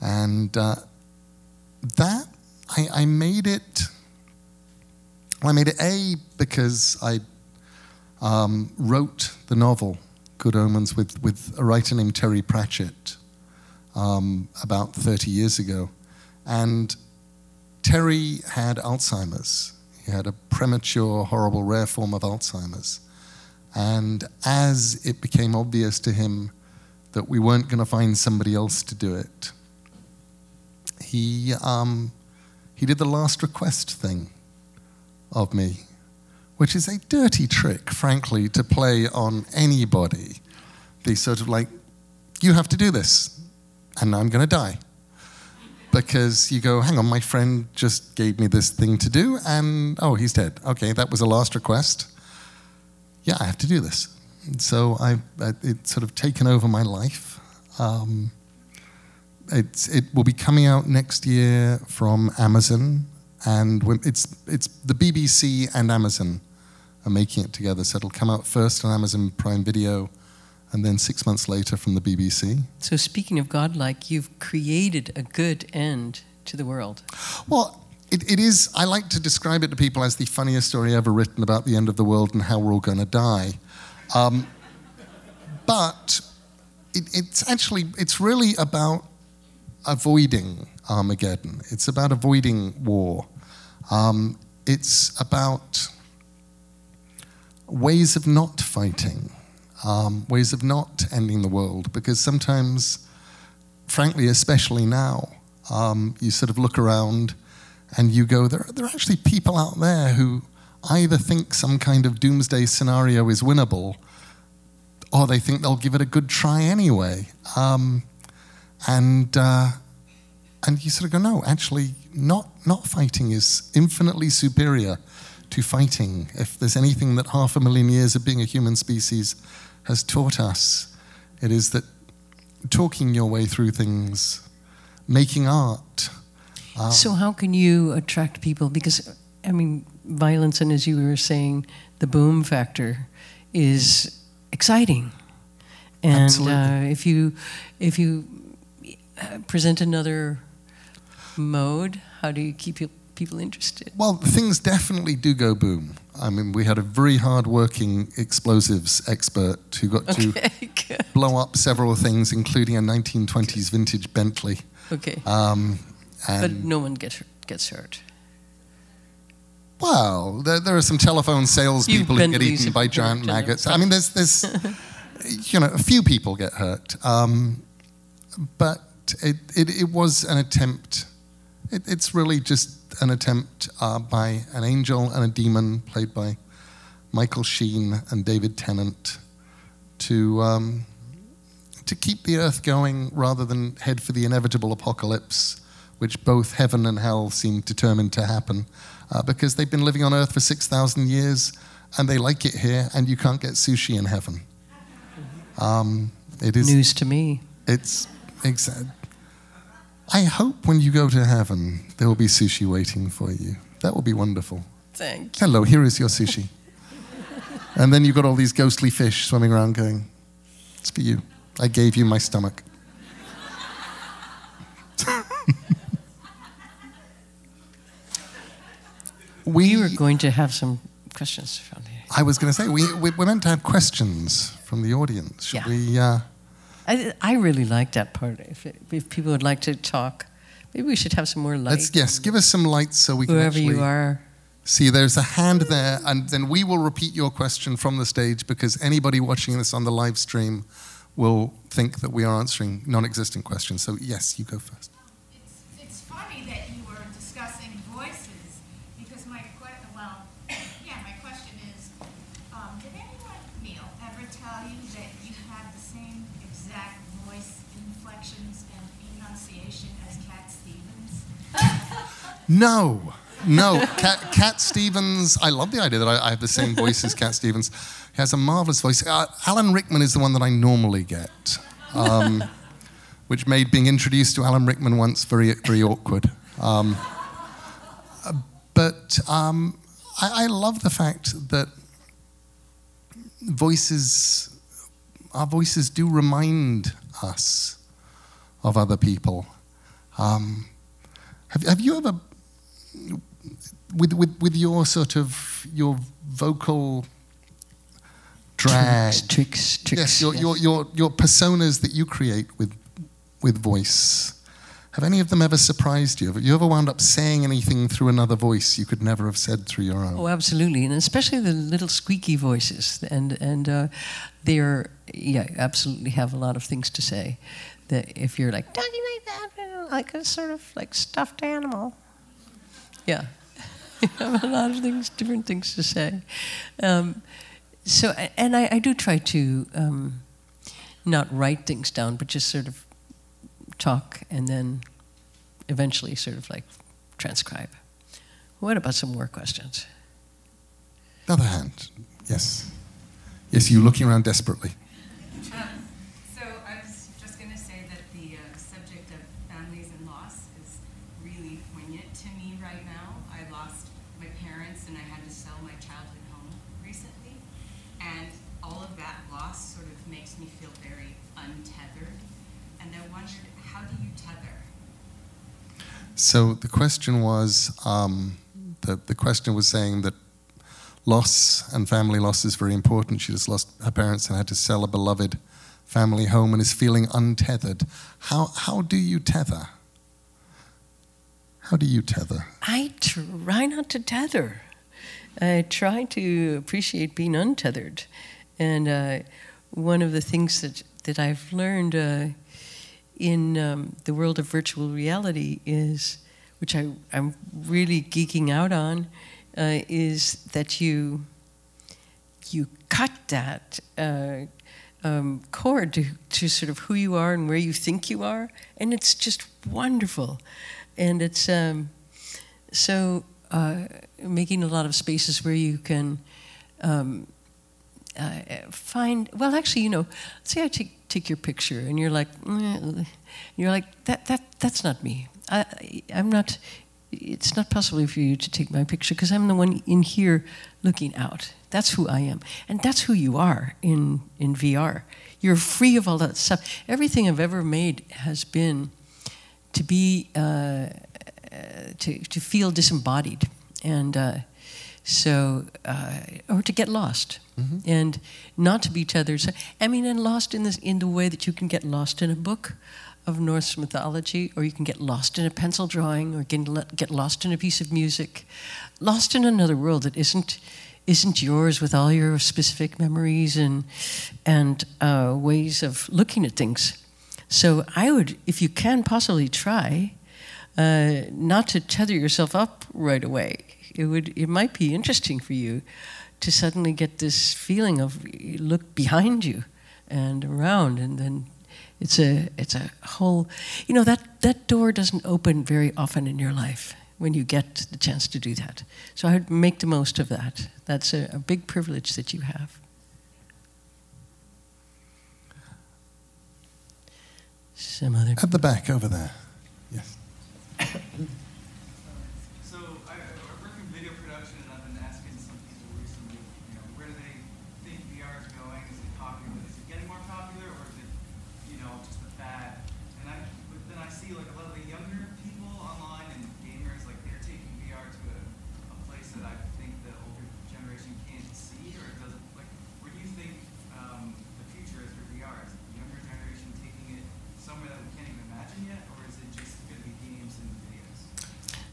And uh, that, I, I made it. I made it A because I um, wrote the novel Good Omens with, with a writer named Terry Pratchett um, about 30 years ago. And Terry had Alzheimer's. He had a premature, horrible, rare form of Alzheimer's. And as it became obvious to him that we weren't going to find somebody else to do it, he, um, he did the last request thing of me which is a dirty trick, frankly, to play on anybody. The sort of like, you have to do this, and I'm going to die. Because you go, hang on, my friend just gave me this thing to do, and oh, he's dead. Okay, that was a last request. Yeah, I have to do this. And so I, I, it's sort of taken over my life. Um, it's, it will be coming out next year from Amazon, and when it's, it's the BBC and Amazon are making it together. So it'll come out first on Amazon Prime Video, and then six months later from the BBC. So speaking of godlike, you've created a good end to the world. Well, it, it is, I like to describe it to people as the funniest story ever written about the end of the world and how we're all going to die. Um, but it, it's actually, it's really about avoiding Armageddon. It's about avoiding war. Um, it's about ways of not fighting, um, ways of not ending the world, because sometimes, frankly, especially now, um, you sort of look around and you go, there, there are actually people out there who either think some kind of doomsday scenario is winnable or they think they'll give it a good try anyway. Um, and, uh, and you sort of go, no, actually, not, not fighting is infinitely superior to fighting. If there's anything that half a million years of being a human species has taught us, it is that talking your way through things, making art, so how can you attract people? Because I mean, violence, and as you were saying, the boom factor is exciting, and uh, if you if you uh, present another mode, how do you keep you- people interested? Well, things definitely do go boom. I mean, we had a very hard-working explosives expert who got to *laughs* good. blow up several things, including a 1920s vintage Bentley. Okay, Um, and but no one gets gets hurt. Well, there, there are some telephone salespeople who get eaten by *laughs* giant maggots. I mean, there's, there's, *laughs* you know, a few people get hurt, um, but it, it, it was an attempt. It, it's really just an attempt uh, by an angel and a demon, played by Michael Sheen and David Tennant, to um, to keep the earth going rather than head for the inevitable apocalypse, which both heaven and hell seem determined to happen, uh, because they've been living on earth for 6,000 years and they like it here, and you can't get sushi in heaven. Um, it is. News to me. It's. Exa- I hope when you go to heaven, there will be sushi waiting for you. That will be wonderful. Thank you. Hello, here is your sushi. and then you've got all these ghostly fish swimming around going, It's for you. I gave you my stomach. *laughs* We were going to have some questions from you. I was going to say, we, we, we're meant to have questions from the audience. Should Yeah. we? Uh, I, I really like that part. If, it, if people would like to talk, maybe we should have some more light. let's, yes, give us some lights so we can Whoever actually you are. see. There's a hand there, and then we will repeat your question from the stage because anybody watching this on the live stream will think that we are answering non existent questions. So, yes, you go first. It's, it's funny that you were discussing voices, because my que, well, yeah, my question is, um, did anyone, Neil, ever tell you that you have the same exact voice inflections and enunciation as Cat Stevens? No, no. Cat, Cat Stevens, I love the idea that I, I have the same voice as Cat Stevens. He has a marvelous voice. Uh, Alan Rickman is the one that I normally get, um, which made being introduced to Alan Rickman once very, very awkward. Um, but um, I, I love the fact that voices, our voices do remind us of other people. Um, have, have you ever, with, with, with your sort of, your vocal drag, Tricks, tricks, tricks. yes, your, your, yes. your, your personas that you create with, with voice, have any of them ever surprised you? Have you ever wound up saying anything through another voice you could never have said through your own? Oh, absolutely, and especially the little squeaky voices, and and uh, they're yeah, absolutely have a lot of things to say. That if you're like talking like that, like a sort of like stuffed animal, yeah, *laughs* you have a lot of things, different things to say. Um, so, and I, I do try to um, not write things down, but just sort of talk and then eventually sort of like transcribe. What about some more questions? Another hand, yes. Yes, you looking around desperately. Um, so I was just going to say that the uh, subject of families and loss is really poignant to me right now. I lost my parents and I had to sell my childhood home recently, and all of that loss sort of makes me feel very untethered. And I wondered, how do you tether? So the question was, um, the, the question was saying that loss and family loss is very important. She just lost her parents and had to sell a beloved family home and is feeling untethered. How, how do you tether? How do you tether? I try not to tether. I try to appreciate being untethered. And uh, one of the things that, that I've learned uh, in um, the world of virtual reality is, which I, I'm really geeking out on, uh, is that you, you cut that uh, um, cord to, to sort of who you are and where you think you are, and it's just wonderful. And it's um, so uh, making a lot of spaces where you can um, uh, find. Well, actually, you know, say I take take your picture, and you're like, "Mm," you're like that that that's not me. I, I'm not. It's not possible for you to take my picture because I'm the one in here looking out. That's who I am, and that's who you are in in VR. You're free of all that stuff. Everything I've ever made has been to be uh, to to feel disembodied, and uh, so uh, or to get lost, and not to be tethered. So, I mean, and lost in this in the way that you can get lost in a book of Norse mythology, or you can get lost in a pencil drawing, or can get lost in a piece of music, lost in another world that isn't isn't yours with all your specific memories and and uh, ways of looking at things. So I would, if you can possibly try, uh, not to tether yourself up right away. It would it might be interesting for you to suddenly get this feeling of look behind you and around and then it's a it's a whole you know that that door doesn't open very often in your life when you get the chance to do that so i'd make the most of that that's a, a big privilege that you have some other At the back over there. Yes. *coughs* So I, I work in video production, and I've been asking some people recently, you know, where do they think VR is going? Is it popular? Is it getting more popular, or is it, you know, just a fad? And I, but then I see like a lot of the younger people online and gamers, like they're taking VR to a, a place that I think the older generation can't see, or it doesn't. Like, where do you think um, the future is for VR? Is the younger generation taking it somewhere that we can't even imagine yet, or is it just going to be games and videos?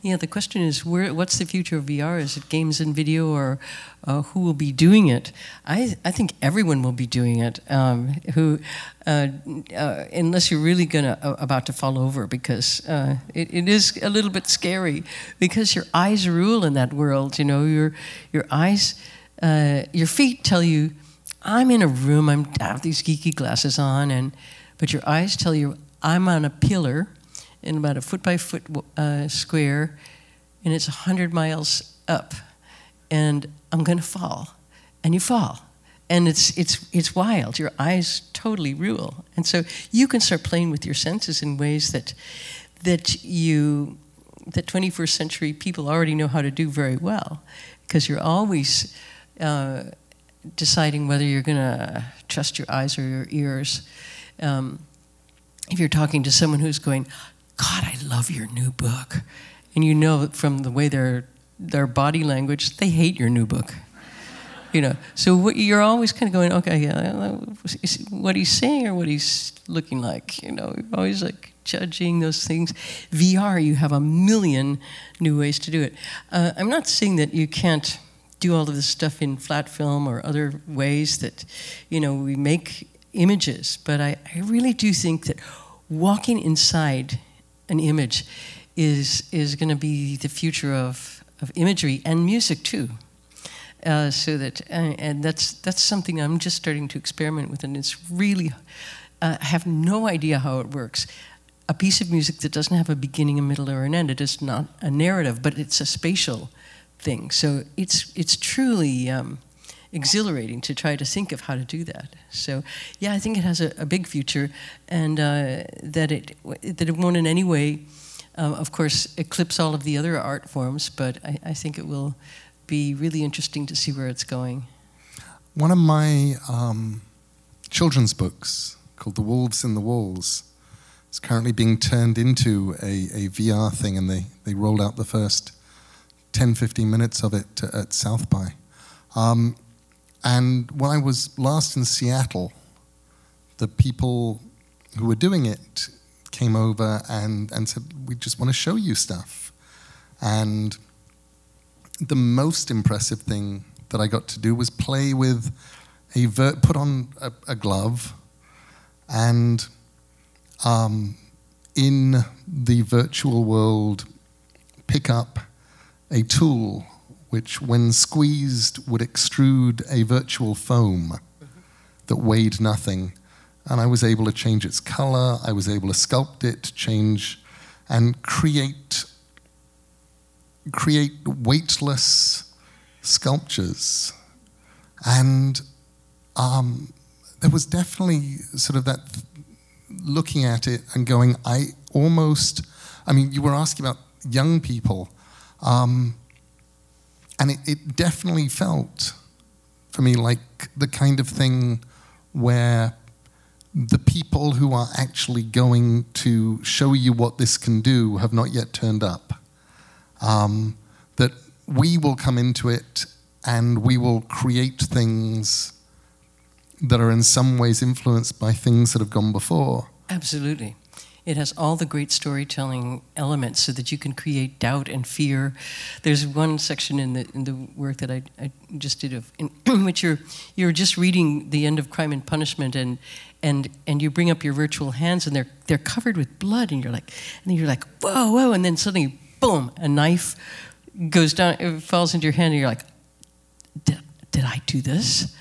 Yeah, the question is, where, what's the future of VR? Is it games and video, or uh, who will be doing it? I, I think everyone will be doing it. Um, who, uh, uh, unless you're really gonna uh, about to fall over, because uh, it, it is a little bit scary, because your eyes rule in that world. You know, your your eyes, uh, your feet tell you, I'm in a room. I'm I have these geeky glasses on, and but your eyes tell you, I'm on a pillar in about a foot by foot uh, square, and it's 100 miles up, and I'm going to fall. And you fall. And it's, it's, it's wild. Your eyes totally rule. And so you can start playing with your senses in ways that, that, you, that 21st century people already know how to do very well, because you're always uh, deciding whether you're going to trust your eyes or your ears. Um, if you're talking to someone who's going, God, I love your new book, and you know from the way their their body language, they hate your new book. You know, so you're always kind of going, okay, yeah, what he's saying or what he's looking like. You know, you're always like judging those things. VR, you have a million new ways to do it. Uh, I'm not saying that you can't do all of this stuff in flat film or other ways that, you know, we make images, but I, I really do think that walking inside an image is is going to be the future of, of imagery and music too. Uh, so that and, and that's that's something I'm just starting to experiment with, and it's really uh, I have no idea how it works. A piece of music that doesn't have a beginning, a middle, or an end. It is not a narrative, but it's a spatial thing. So it's it's truly um, exhilarating to try to think of how to do that. So yeah, I think it has a, a big future, and uh, that it that it won't in any way, uh, of course, eclipse all of the other art forms. But I, I think it will be really interesting to see where it's going. One of my um, children's books called The Wolves in the Walls is currently being turned into a, a VR thing, and they, they rolled out the first 10, 15 minutes of it at South by. Um, and when I was last in Seattle, the people who were doing it came over and, and said, We just want to show you stuff. And the most impressive thing that I got to do was play with a ver- put on a, a glove and um, in the virtual world pick up a tool which, when squeezed, would extrude a virtual foam that weighed nothing. And I was able to change its color, I was able to sculpt it, change, and create, create weightless sculptures. And um, there was definitely sort of that looking at it and going, I almost I mean, you were asking about young people, um, and it, it definitely felt for me like the kind of thing where the people who are actually going to show you what this can do have not yet turned up. Um, that we will come into it and we will create things that are in some ways influenced by things that have gone before. Absolutely. It has all the great storytelling elements so that you can create doubt and fear. There's one section in the, in the work that I, I just did of, *clears throat* in, which you're, you're just reading the end of Crime and Punishment and, and, and you bring up your virtual hands and they're, they're covered with blood and you're like, and you're like, whoa, whoa, and then suddenly, boom, a knife goes down, it falls into your hand and you're like, did, did I do this?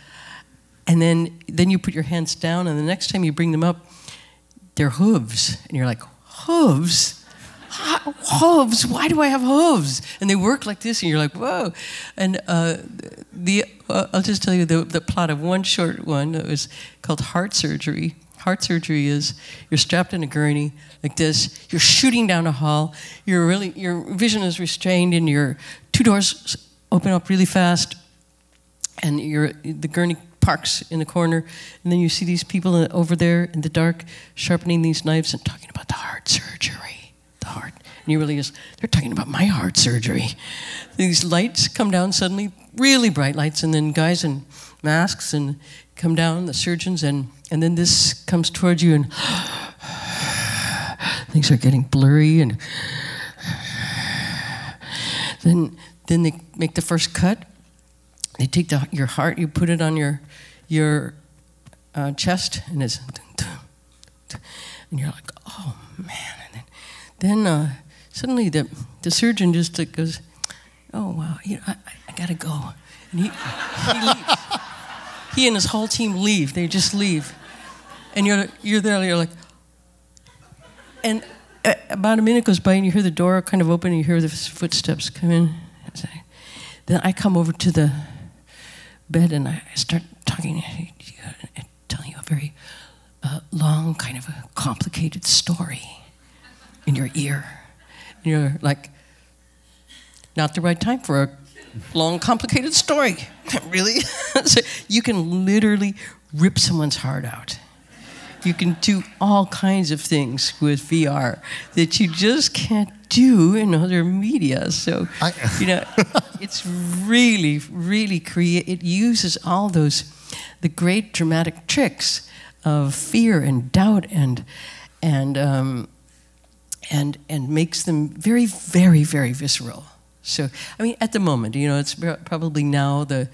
And then, then you put your hands down and the next time you bring them up, they're hooves. And you're like, hooves? hooves? Why do I have hooves? And they work like this, and you're like, whoa. And uh, the uh, I'll just tell you the, the plot of one short one that was called Heart Surgery. Heart surgery is you're strapped in a gurney like this. You're shooting down a hall. You're really your vision is restrained, and your two doors open up really fast, and you're the gurney parks in the corner, and then you see these people over there in the dark sharpening these knives and talking about the heart surgery. The heart. And you just, they're talking about my heart surgery. These lights come down suddenly, really bright lights, and then guys in masks and come down, the surgeons, and, and then this comes towards you, and *gasps* things are getting blurry, and *sighs* then, then they make the first cut. They take the, your heart, you put it on your your uh, chest, and it's *laughs* and you're like, oh man. And then, then uh, suddenly the the surgeon just goes, oh wow, you know, I, I gotta go, and he he leaves. He and his whole team leave. They just leave, and you're you're there. You're like, and about a minute goes by, and you hear the door kind of open, and you hear the footsteps come in. Then I come over to the bed and I start talking, telling you a very uh, long, kind of a complicated story in your ear. And you're like, not the right time for a long, complicated story. *laughs* really? *laughs* so you can literally rip someone's heart out. You can do all kinds of things with VR that you just can't do in other media. So, I, you know, *laughs* it's really, really create. It uses all those, the great dramatic tricks of fear and doubt and and um, and and makes them very, very, very visceral. So, I mean, at the moment, you know, it's probably now the,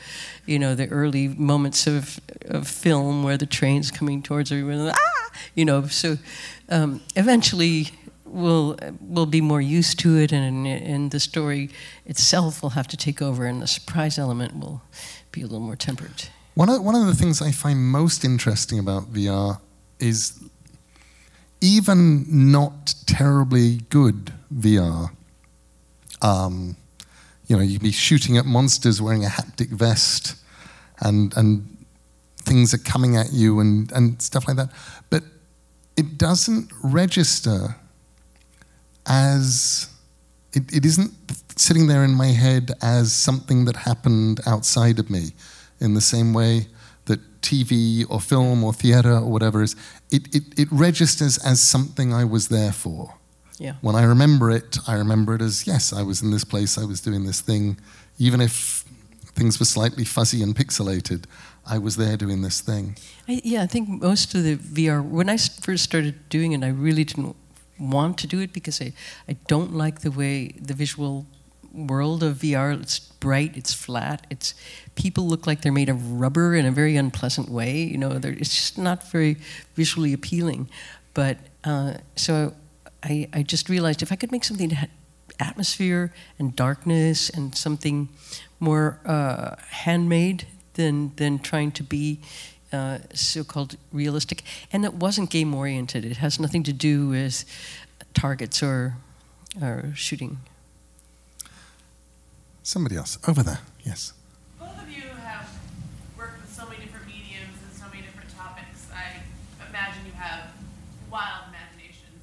you know, the early moments of, of film where the train's coming towards everyone, ah, you know. So, um, eventually, we'll we'll be more used to it, and and the story itself will have to take over, and the surprise element will be a little more tempered. One of one of the things I find most interesting about VR is even not terribly good VR. Um, you know, you'd be shooting at monsters wearing a haptic vest, and and things are coming at you and, and stuff like that. But it doesn't register as it, it isn't sitting there in my head as something that happened outside of me in the same way that TV or film or theater or whatever is. It, it, it registers as something I was there for. Yeah. When I remember it, I remember it as yes, I was in this place, I was doing this thing, even if things were slightly fuzzy and pixelated. I was there doing this thing. I, yeah, I think most of the VR, when I first started doing it, I really didn't want to do it because I, I don't like the way the visual world of VR. It's bright, it's flat, it's people look like they're made of rubber in a very unpleasant way. You know, it's just not very visually appealing. But uh, so I, I just realized if I could make something that had atmosphere and darkness and something more uh, handmade than than trying to be uh, so-called realistic, and it wasn't game-oriented. It has nothing to do with targets or, or shooting. Somebody else over there. Yes. Both of you have worked with so many different mediums and so many different topics. I imagine you have wild imaginations.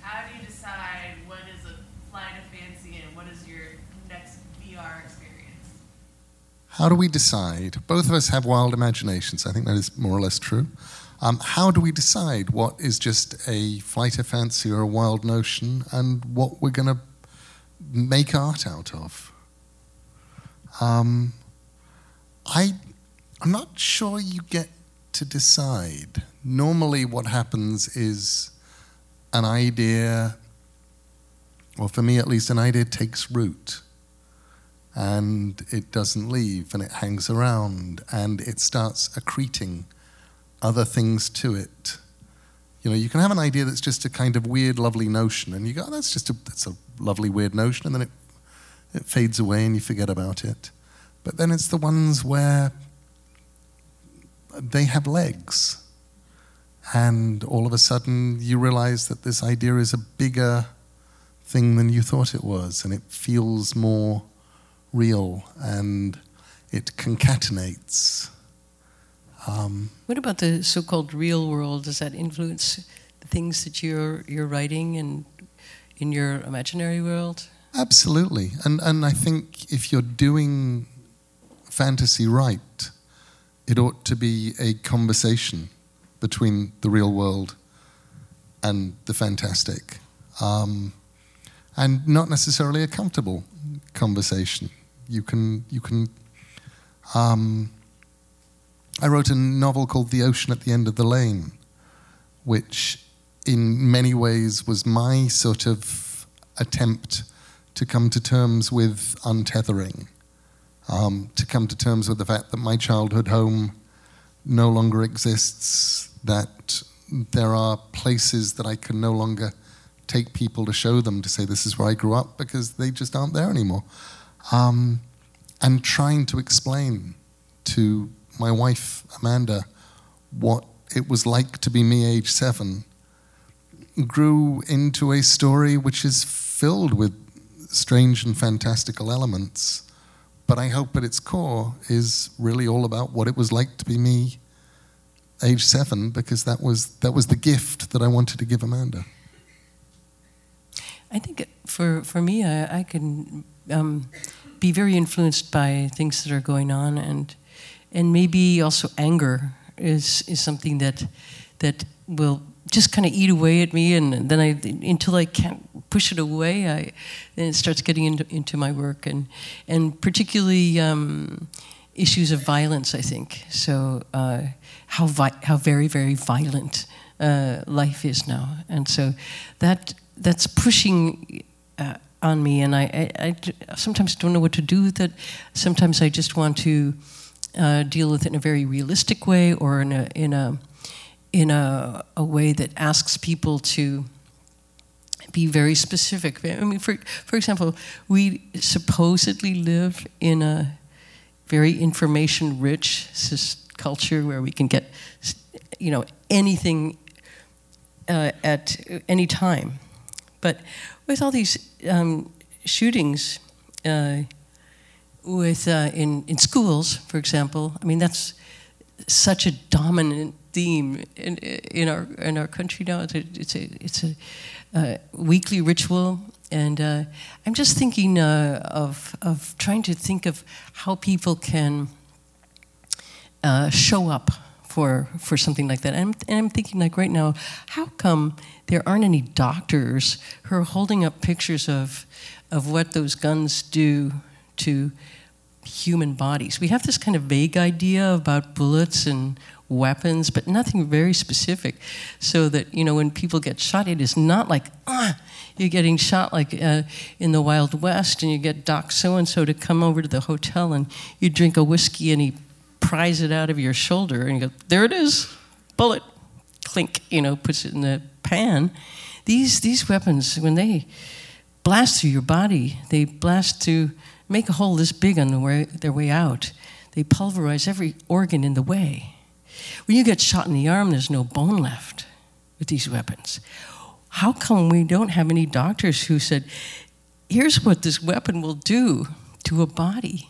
How do you decide what is a flight of fancy and what is your next VR experience? How do we decide? Both of us have wild imaginations. I think that is more or less true. Um, how do we decide what is just a flight of fancy or a wild notion and what we're going to make art out of? Um, I, I'm not sure you get to decide. Normally, what happens is an idea, or for me at least, an idea takes root and it doesn't leave and it hangs around and it starts accreting other things to it. You know, you can have an idea that's just a kind of weird, lovely notion, and you go, oh, "That's just a that's a lovely, weird notion," and then it it fades away and you forget about it. But then it's the ones where they have legs, and all of a sudden you realize that this idea is a bigger thing than you thought it was, and it feels more real and it concatenates. Um, what about the so-called real world? Does that influence the things that you're you're writing and in your imaginary world? Absolutely, and and I think if you're doing fantasy right, it ought to be a conversation between the real world and the fantastic, um, and not necessarily a comfortable conversation. You can you can. Um, I wrote a novel called The Ocean at the End of the Lane, which in many ways was my sort of attempt to come to terms with untethering, um, to come to terms with the fact that my childhood home no longer exists, that there are places that I can no longer take people to show them to say this is where I grew up because they just aren't there anymore. Um, and trying to explain to my wife, Amanda, what it was like to be me, age seven, grew into a story which is filled with strange and fantastical elements. But I hope at its core is really all about what it was like to be me, age seven, because that was, that was the gift that I wanted to give Amanda. I think for, for me, I, I can um, be very influenced by things that are going on and and maybe also anger is is something that that will just kind of eat away at me, and then I until I can't push it away, I then it starts getting into into my work, and and particularly. Um, issues of violence, I think. So, uh, how vi- how very very violent uh, life is now, and so that that's pushing uh, on me, and I, I, I, sometimes don't know what to do with it. Sometimes I just want to uh, deal with it in a very realistic way or in a in a in a, a way that asks people to be very specific. I mean, for for example, we supposedly live in a very information-rich culture where we can get, you know, anything uh, at any time. But with all these um, shootings, uh, with uh, in in schools, for example. I mean, that's such a dominant theme in in our in our country now. It's a it's a, it's a uh, weekly ritual, and uh, I'm just thinking uh, of of trying to think of how people can uh, show up for for something like that. And I'm, and I'm thinking like right now, how come there aren't any doctors who are holding up pictures of of what those guns do to human bodies. We have this kind of vague idea about bullets and weapons, but nothing very specific. So that, you know, when people get shot, it is not like, ah, you're getting shot like uh, in the Wild West and you get Doc so and so to come over to the hotel and you drink a whiskey and he pries it out of your shoulder and you go, there it is, bullet, clink, you know, puts it in the pan. These, these weapons, when they blast through your body, they blast through make a hole this big on the way, their way out. They pulverize every organ in the way. When you get shot in the arm, there's no bone left with these weapons. How come we don't have any doctors who said, here's what this weapon will do to a body?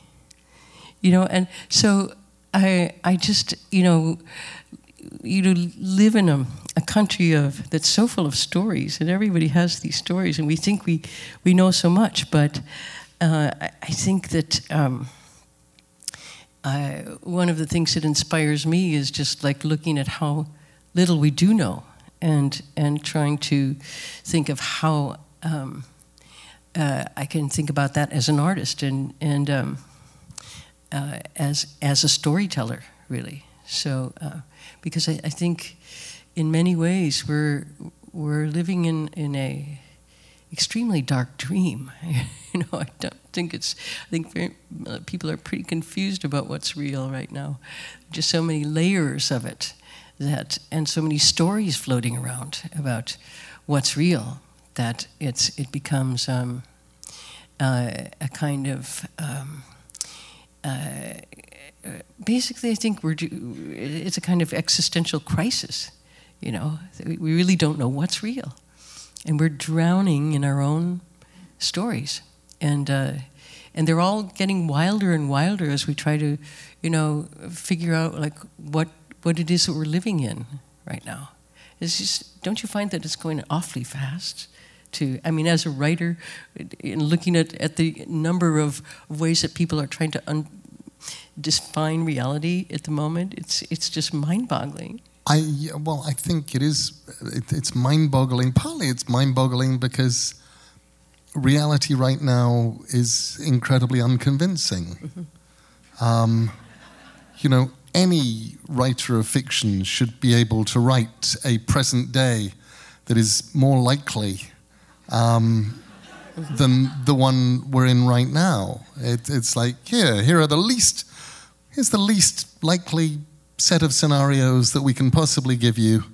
You know, and so I, I just, you know, you live in a, a country of that's so full of stories, and everybody has these stories, and we think we, we know so much, but uh, I, I think that um, I, one of the things that inspires me is just like looking at how little we do know and and trying to think of how um, uh, I can think about that as an artist and and um, uh, as as a storyteller really. So uh, because I, I think in many ways we're we're living in in a extremely dark dream. *laughs* You know I don't think it's I think very, uh, people are pretty confused about what's real right now. Just so many layers of it that and so many stories floating around about what's real that it's it becomes um, uh, a kind of um, uh, basically I think we're it's a kind of existential crisis you know? We really don't know what's real and we're drowning in our own stories and uh, and they're all getting wilder and wilder as we try to you know figure out like what what it is that we're living in right now. It's just, don't you find that it's going awfully fast? To, I mean, as a writer, in looking at, at the number of ways that people are trying to un- define reality at the moment, it's, it's just mind boggling. I, well, I think it is, it, it's mind boggling. Partly it's mind boggling because reality right now is incredibly unconvincing. Mm-hmm. Um, you know, any writer of fiction should be able to write a present day that is more likely um, than the one we're in right now. It, it's like here, here are the least, here's the least likely set of scenarios that we can possibly give you,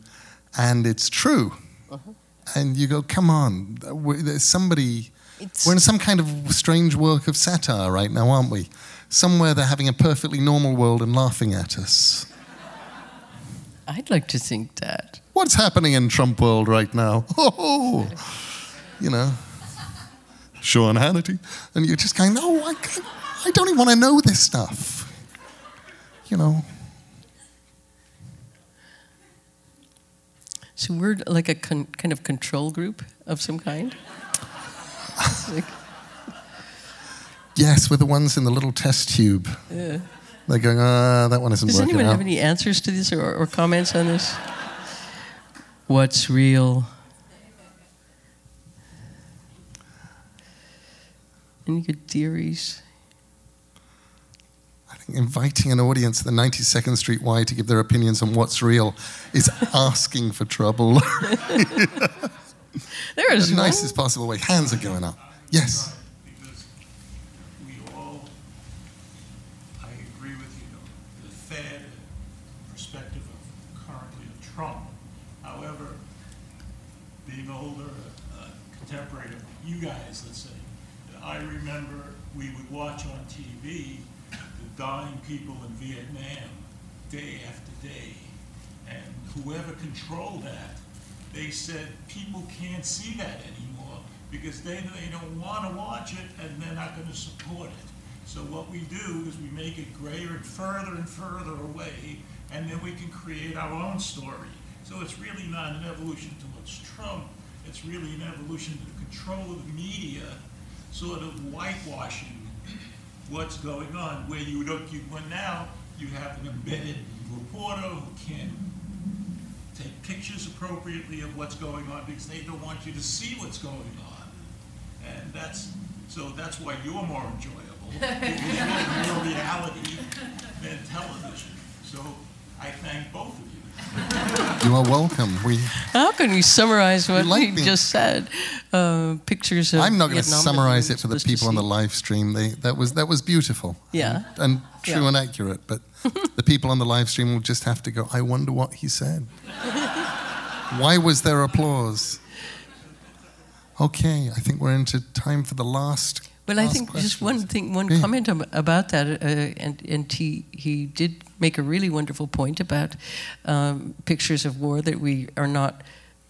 and it's true. Uh-huh. And you go, come on, there's somebody. It's we're in some kind of strange work of satire right now, aren't we? somewhere they're having a perfectly normal world and laughing at us. I'd like to think that. What's happening in Trump world right now? *laughs* Oh, you know, Sean Hannity. And you're just going, no, I, I don't even want to know this stuff. You know. So we're like a con- kind of control group of some kind? like Yes, we're the ones in the little test tube. Yeah. They're going, ah, that one isn't Does working anyone out. have any answers to this or, or comments on this? What's real? Any good theories? I think inviting an audience at the 92nd Street Y to give their opinions on what's real is *laughs* asking for trouble. *laughs* there is the nicest possible way. Hands are going up. Yes. Because we all I agree with you the Fed perspective of currently of Trump. However, being older uh contemporary like you guys, let's say, I remember we would watch on TV the dying people in Vietnam day after day. And whoever controlled that, they said people can't see that anymore because they, they don't want to watch it and they're not going to support it. So what we do is we make it grayer and further and further away, and then we can create our own story. So it's really not an evolution towards Trump. It's really an evolution to the control of the media, sort of whitewashing what's going on. Where you look, you when now you have an embedded reporter who can take pictures appropriately of what's going on because they don't want you to see what's going on, and that's so that's why you're more enjoyable *laughs* you're more reality than television. So I thank both of you. You are welcome. We. How can you summarize what like you just said? Uh, pictures of. I'm not going to summarize it for the people on the live stream. They, that was that was beautiful. Yeah. And, and true yeah. and accurate, but *laughs* the people on the live stream will just have to go. I wonder what he said. *laughs* Why was there applause? Okay, I think we're into time for the last well, I think questions. just one thing, one yeah. comment about that, uh, and, and he, he did make a really wonderful point about um, pictures of war that we are not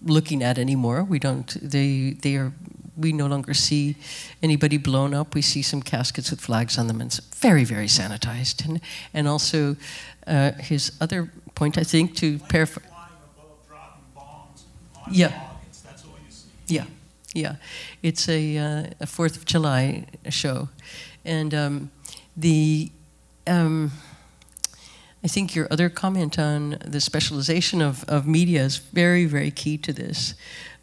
looking at anymore. We don't, they, they are, we no longer see anybody blown up. We see some caskets with flags on them, and it's very, very sanitized. And, and also, uh, his other point, I think, to paraphrase. Yeah. Yeah, Yeah, it's a, uh, a Fourth of July show, and um, the um, I think your other comment on the specialization of, of media is very very key to this,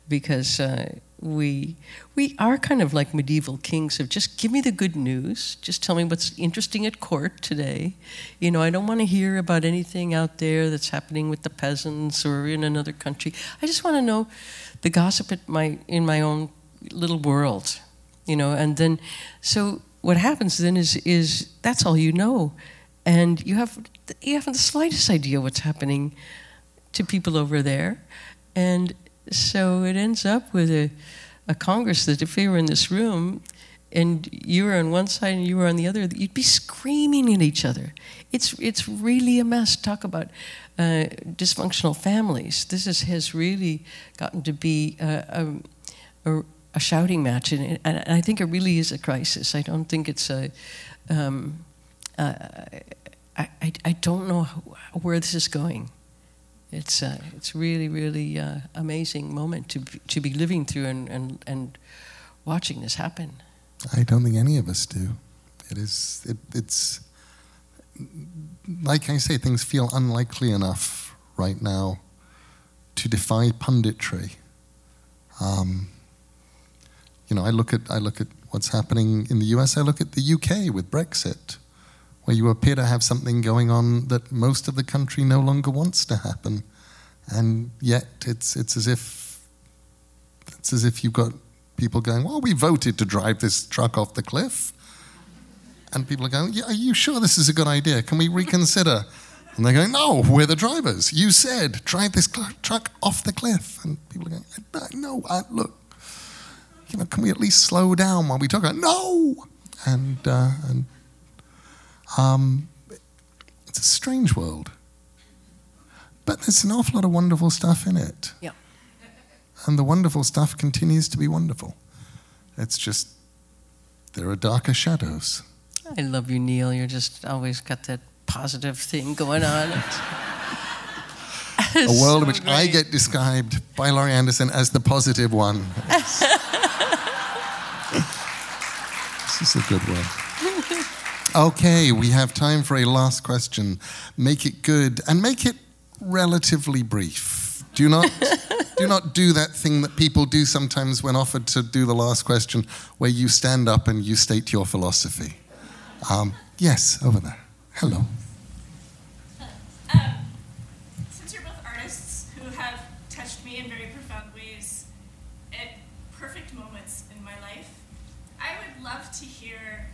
because uh, we we are kind of like medieval kings of just give me the good news, just tell me what's interesting at court today. You know, I don't want to hear about anything out there that's happening with the peasants or in another country. I just want to know the gossip at my in my own little world, you know. And then, so what happens then is is that's all you know, and you have you haven't the slightest idea what's happening to people over there, and so it ends up with a a Congress that if we were in this room and you were on one side and you were on the other, you'd be screaming at each other. It's, it's really a mess. To talk about uh, dysfunctional families. This is, has really gotten to be a, a, a shouting match, and, and, I think it really is a crisis. I don't think it's a. Um, uh, I, I, I don't know where this is going it's uh, it's really really uh, amazing moment to be, to be living through and, and and watching this happen. I don't think any of us do. It is it, it's like I say, things feel unlikely enough right now to defy punditry. Um, you know, I look at I look at what's happening in the U.S. I look at the UK with Brexit where you appear to have something going on that most of the country no longer wants to happen. And yet it's, it's as if it's as if you've got people going, Well, we voted to drive this truck off the cliff. And people are going, yeah, Are you sure this is a good idea? Can we reconsider? And they're going, No, we're the drivers. You said drive this cl- truck off the cliff. And people are going, No, uh, look, you know, can we at least slow down while we talk? About, no! And, uh, and um, it's a strange world. But there's an awful lot of wonderful stuff in it. Yeah. And the wonderful stuff continues to be wonderful. It's just, there are darker shadows. I love you, Neil. You're just always got that positive thing going on. *laughs* a world so in which great. I get described by Laurie Anderson as the positive one. *laughs* this is a good one. Okay, we have time for a last question. Make it good and make it relatively brief. Do not do not do that thing that people do sometimes when offered to do the last question, where you stand up and you state your philosophy. Um, yes, over there. Hello. Um, since you're both artists who have touched me in very profound ways at perfect moments in my life, I would love to hear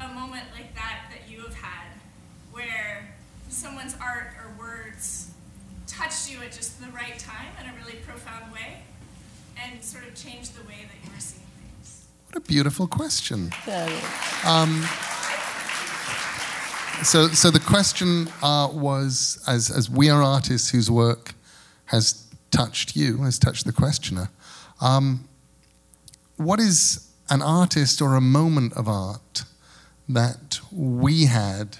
a moment like that that you have had where someone's art or words touched you at just the right time in a really profound way and sort of changed the way that you? What a beautiful question. Um, so, so the question uh, was, as, as we are artists whose work has touched you, has touched the questioner, um, what is an artist or a moment of art that we had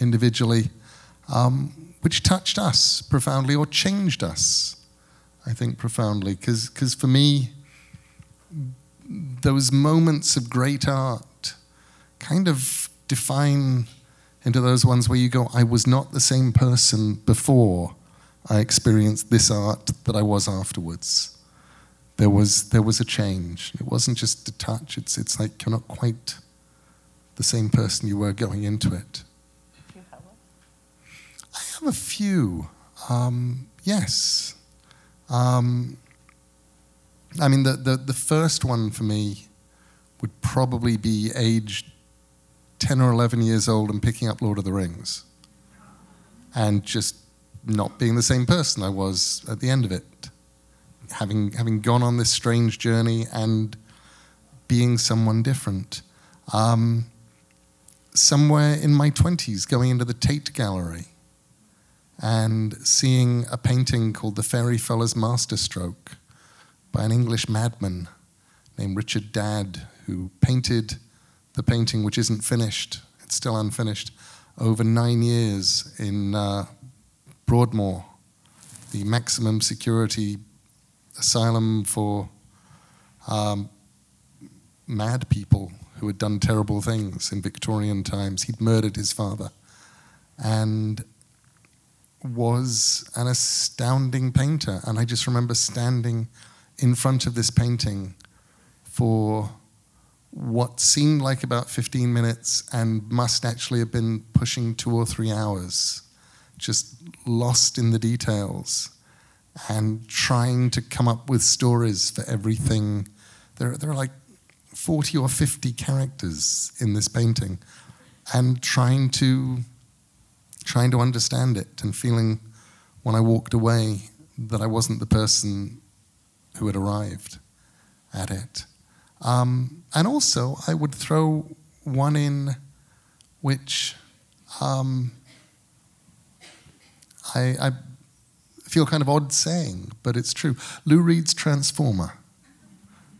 individually um, which touched us profoundly or changed us? I think, profoundly. Because for me, those moments of great art kind of define into those ones where you go, I was not the same person before I experienced this art that I was afterwards. There was, there was a change. It wasn't just a touch, it's, it's like you're not quite the same person you were going into it. I have a few. Um, yes. Um, I mean, the, the, the first one for me would probably be age 10 or 11 years old and picking up Lord of the Rings and just not being the same person I was at the end of it. Having, having gone on this strange journey and being someone different. Um, somewhere in my 20s, going into the Tate Gallery and seeing a painting called The Fairy Feller's Masterstroke by an English madman named Richard Dadd, who painted the painting, which isn't finished, it's still unfinished, over nine years in uh, Broadmoor, the maximum security asylum for um, mad people who had done terrible things in Victorian times. He'd murdered his father and was an astounding painter. And I just remember standing in front of this painting for what seemed like about 15 minutes and must actually have been pushing two or three hours, just lost in the details and trying to come up with stories for everything. There, there are like 40 or 50 characters in this painting and trying to trying to understand it and feeling when I walked away that I wasn't the person who had arrived at it. Um, and also, I would throw one in which um, I, I feel kind of odd saying, but it's true. Lou Reed's Transformer.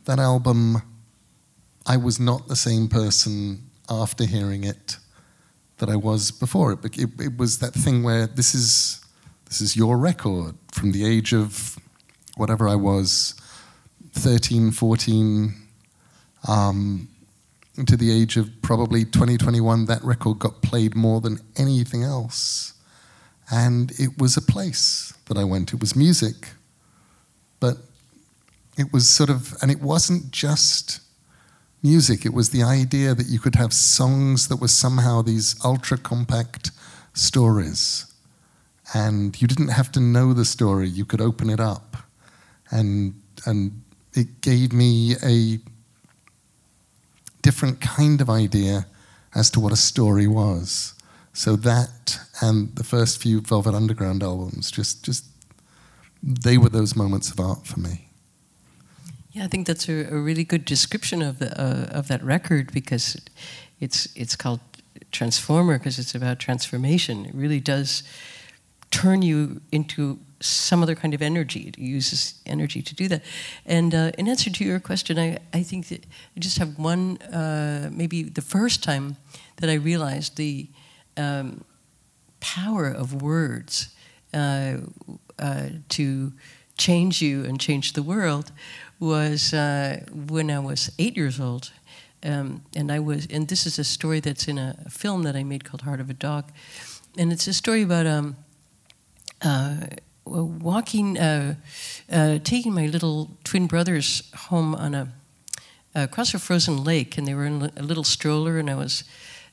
That album, I was not the same person after hearing it that I was before. It, it, it was that thing where this is this is your record from the age of whatever I was, 13, 14, um, to the age of probably 2021, that record got played more than anything else. And it was a place that I went. It was music, but it was sort of, and it wasn't just music, it was the idea that you could have songs that were somehow these ultra compact stories. And you didn't have to know the story, you could open it up. And, and it gave me a different kind of idea as to what a story was. So that and the first few Velvet Underground albums, just, just they were those moments of art for me. Yeah, I think that's a, a really good description of the, uh, of that record because it's it's called Transformer because it's about transformation. It really does turn you into some other kind of energy. It uses energy to do that. And uh, in answer to your question, I, I think that I just have one, uh, maybe the first time that I realized the um, power of words uh, uh to change you and change the world was uh, when I was eight years old. Um, and I was, and this is a story that's in a film that I made called Heart of a Dog, and it's a story about um, uh, walking, uh, uh, taking my little twin brothers home on a across a frozen lake, and they were in a little stroller, and I was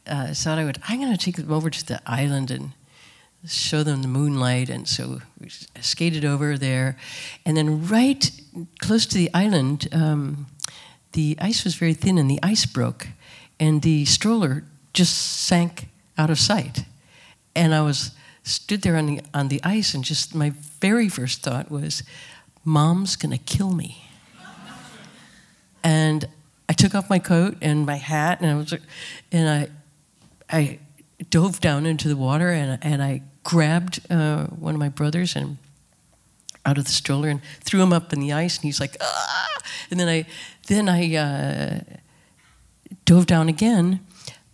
uh, thought I would, I'm going to take them over to the island and show them the moonlight. And so we skated over there. And then, right close to the island, um, the ice was very thin and the ice broke. And the stroller just sank out of sight. And I was stood there on the, on the ice, and just my very first thought was, Mom's gonna kill me. and I took off my coat and my hat, and I was, and I, I dove down into the water, and and I grabbed uh, one of my brothers and out of the stroller and threw him up in the ice, and he's like, ah! And then I, then I uh, dove down again,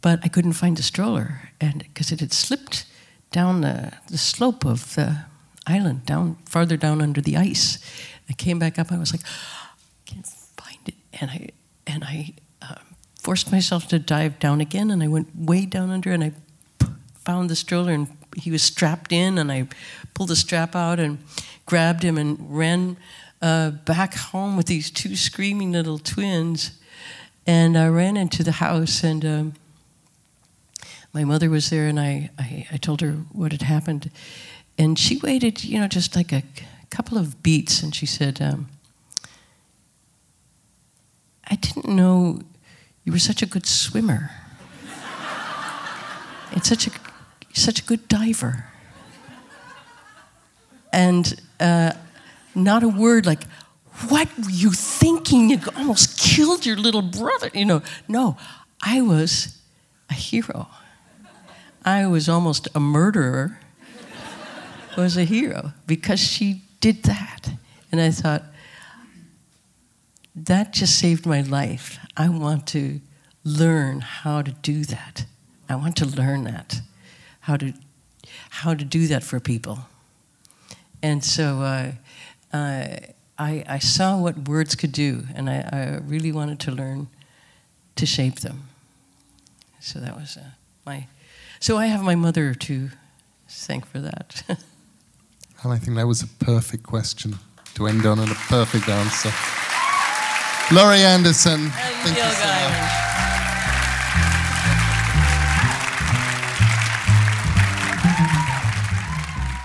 but I couldn't find the stroller, and because it had slipped down the, the slope of the island, down farther down under the ice. I came back up. I was like, I can't find it, and I and I uh, forced myself to dive down again, and I went way down under, and I found the stroller, and he was strapped in, and I pulled the strap out and grabbed him and ran uh, back home with these two screaming little twins, and I ran into the house and. Um, my mother was there, and I, I, I told her what had happened. And she waited, you know, just like a couple of beats, and she said, um, I didn't know you were such a good swimmer. it's such a such a good diver. And uh, not a word like, what were you thinking? You almost killed your little brother. You know, no, I was a hero. I was almost a murderer was a hero because she did that. And I thought, that just saved my life. I want to learn how to do that. I want to learn that, how to, how to do that for people. And so uh, uh, I, I saw what words could do, and I, I really wanted to learn to shape them. So that was uh, my. So I have my mother to thank for that. *laughs* And I think that was a perfect question to end on and a perfect answer. Laurie Anderson, thank you so much.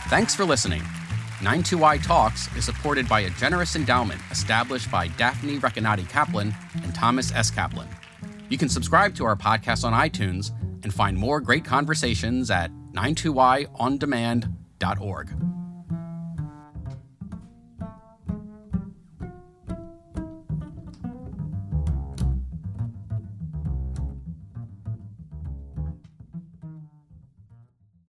Thanks for listening. 92Y Talks is supported by a generous endowment established by Daphne Recanati Kaplan and Thomas S. Kaplan. You can subscribe to our podcast on iTunes and find more great conversations at 92yondemand.org.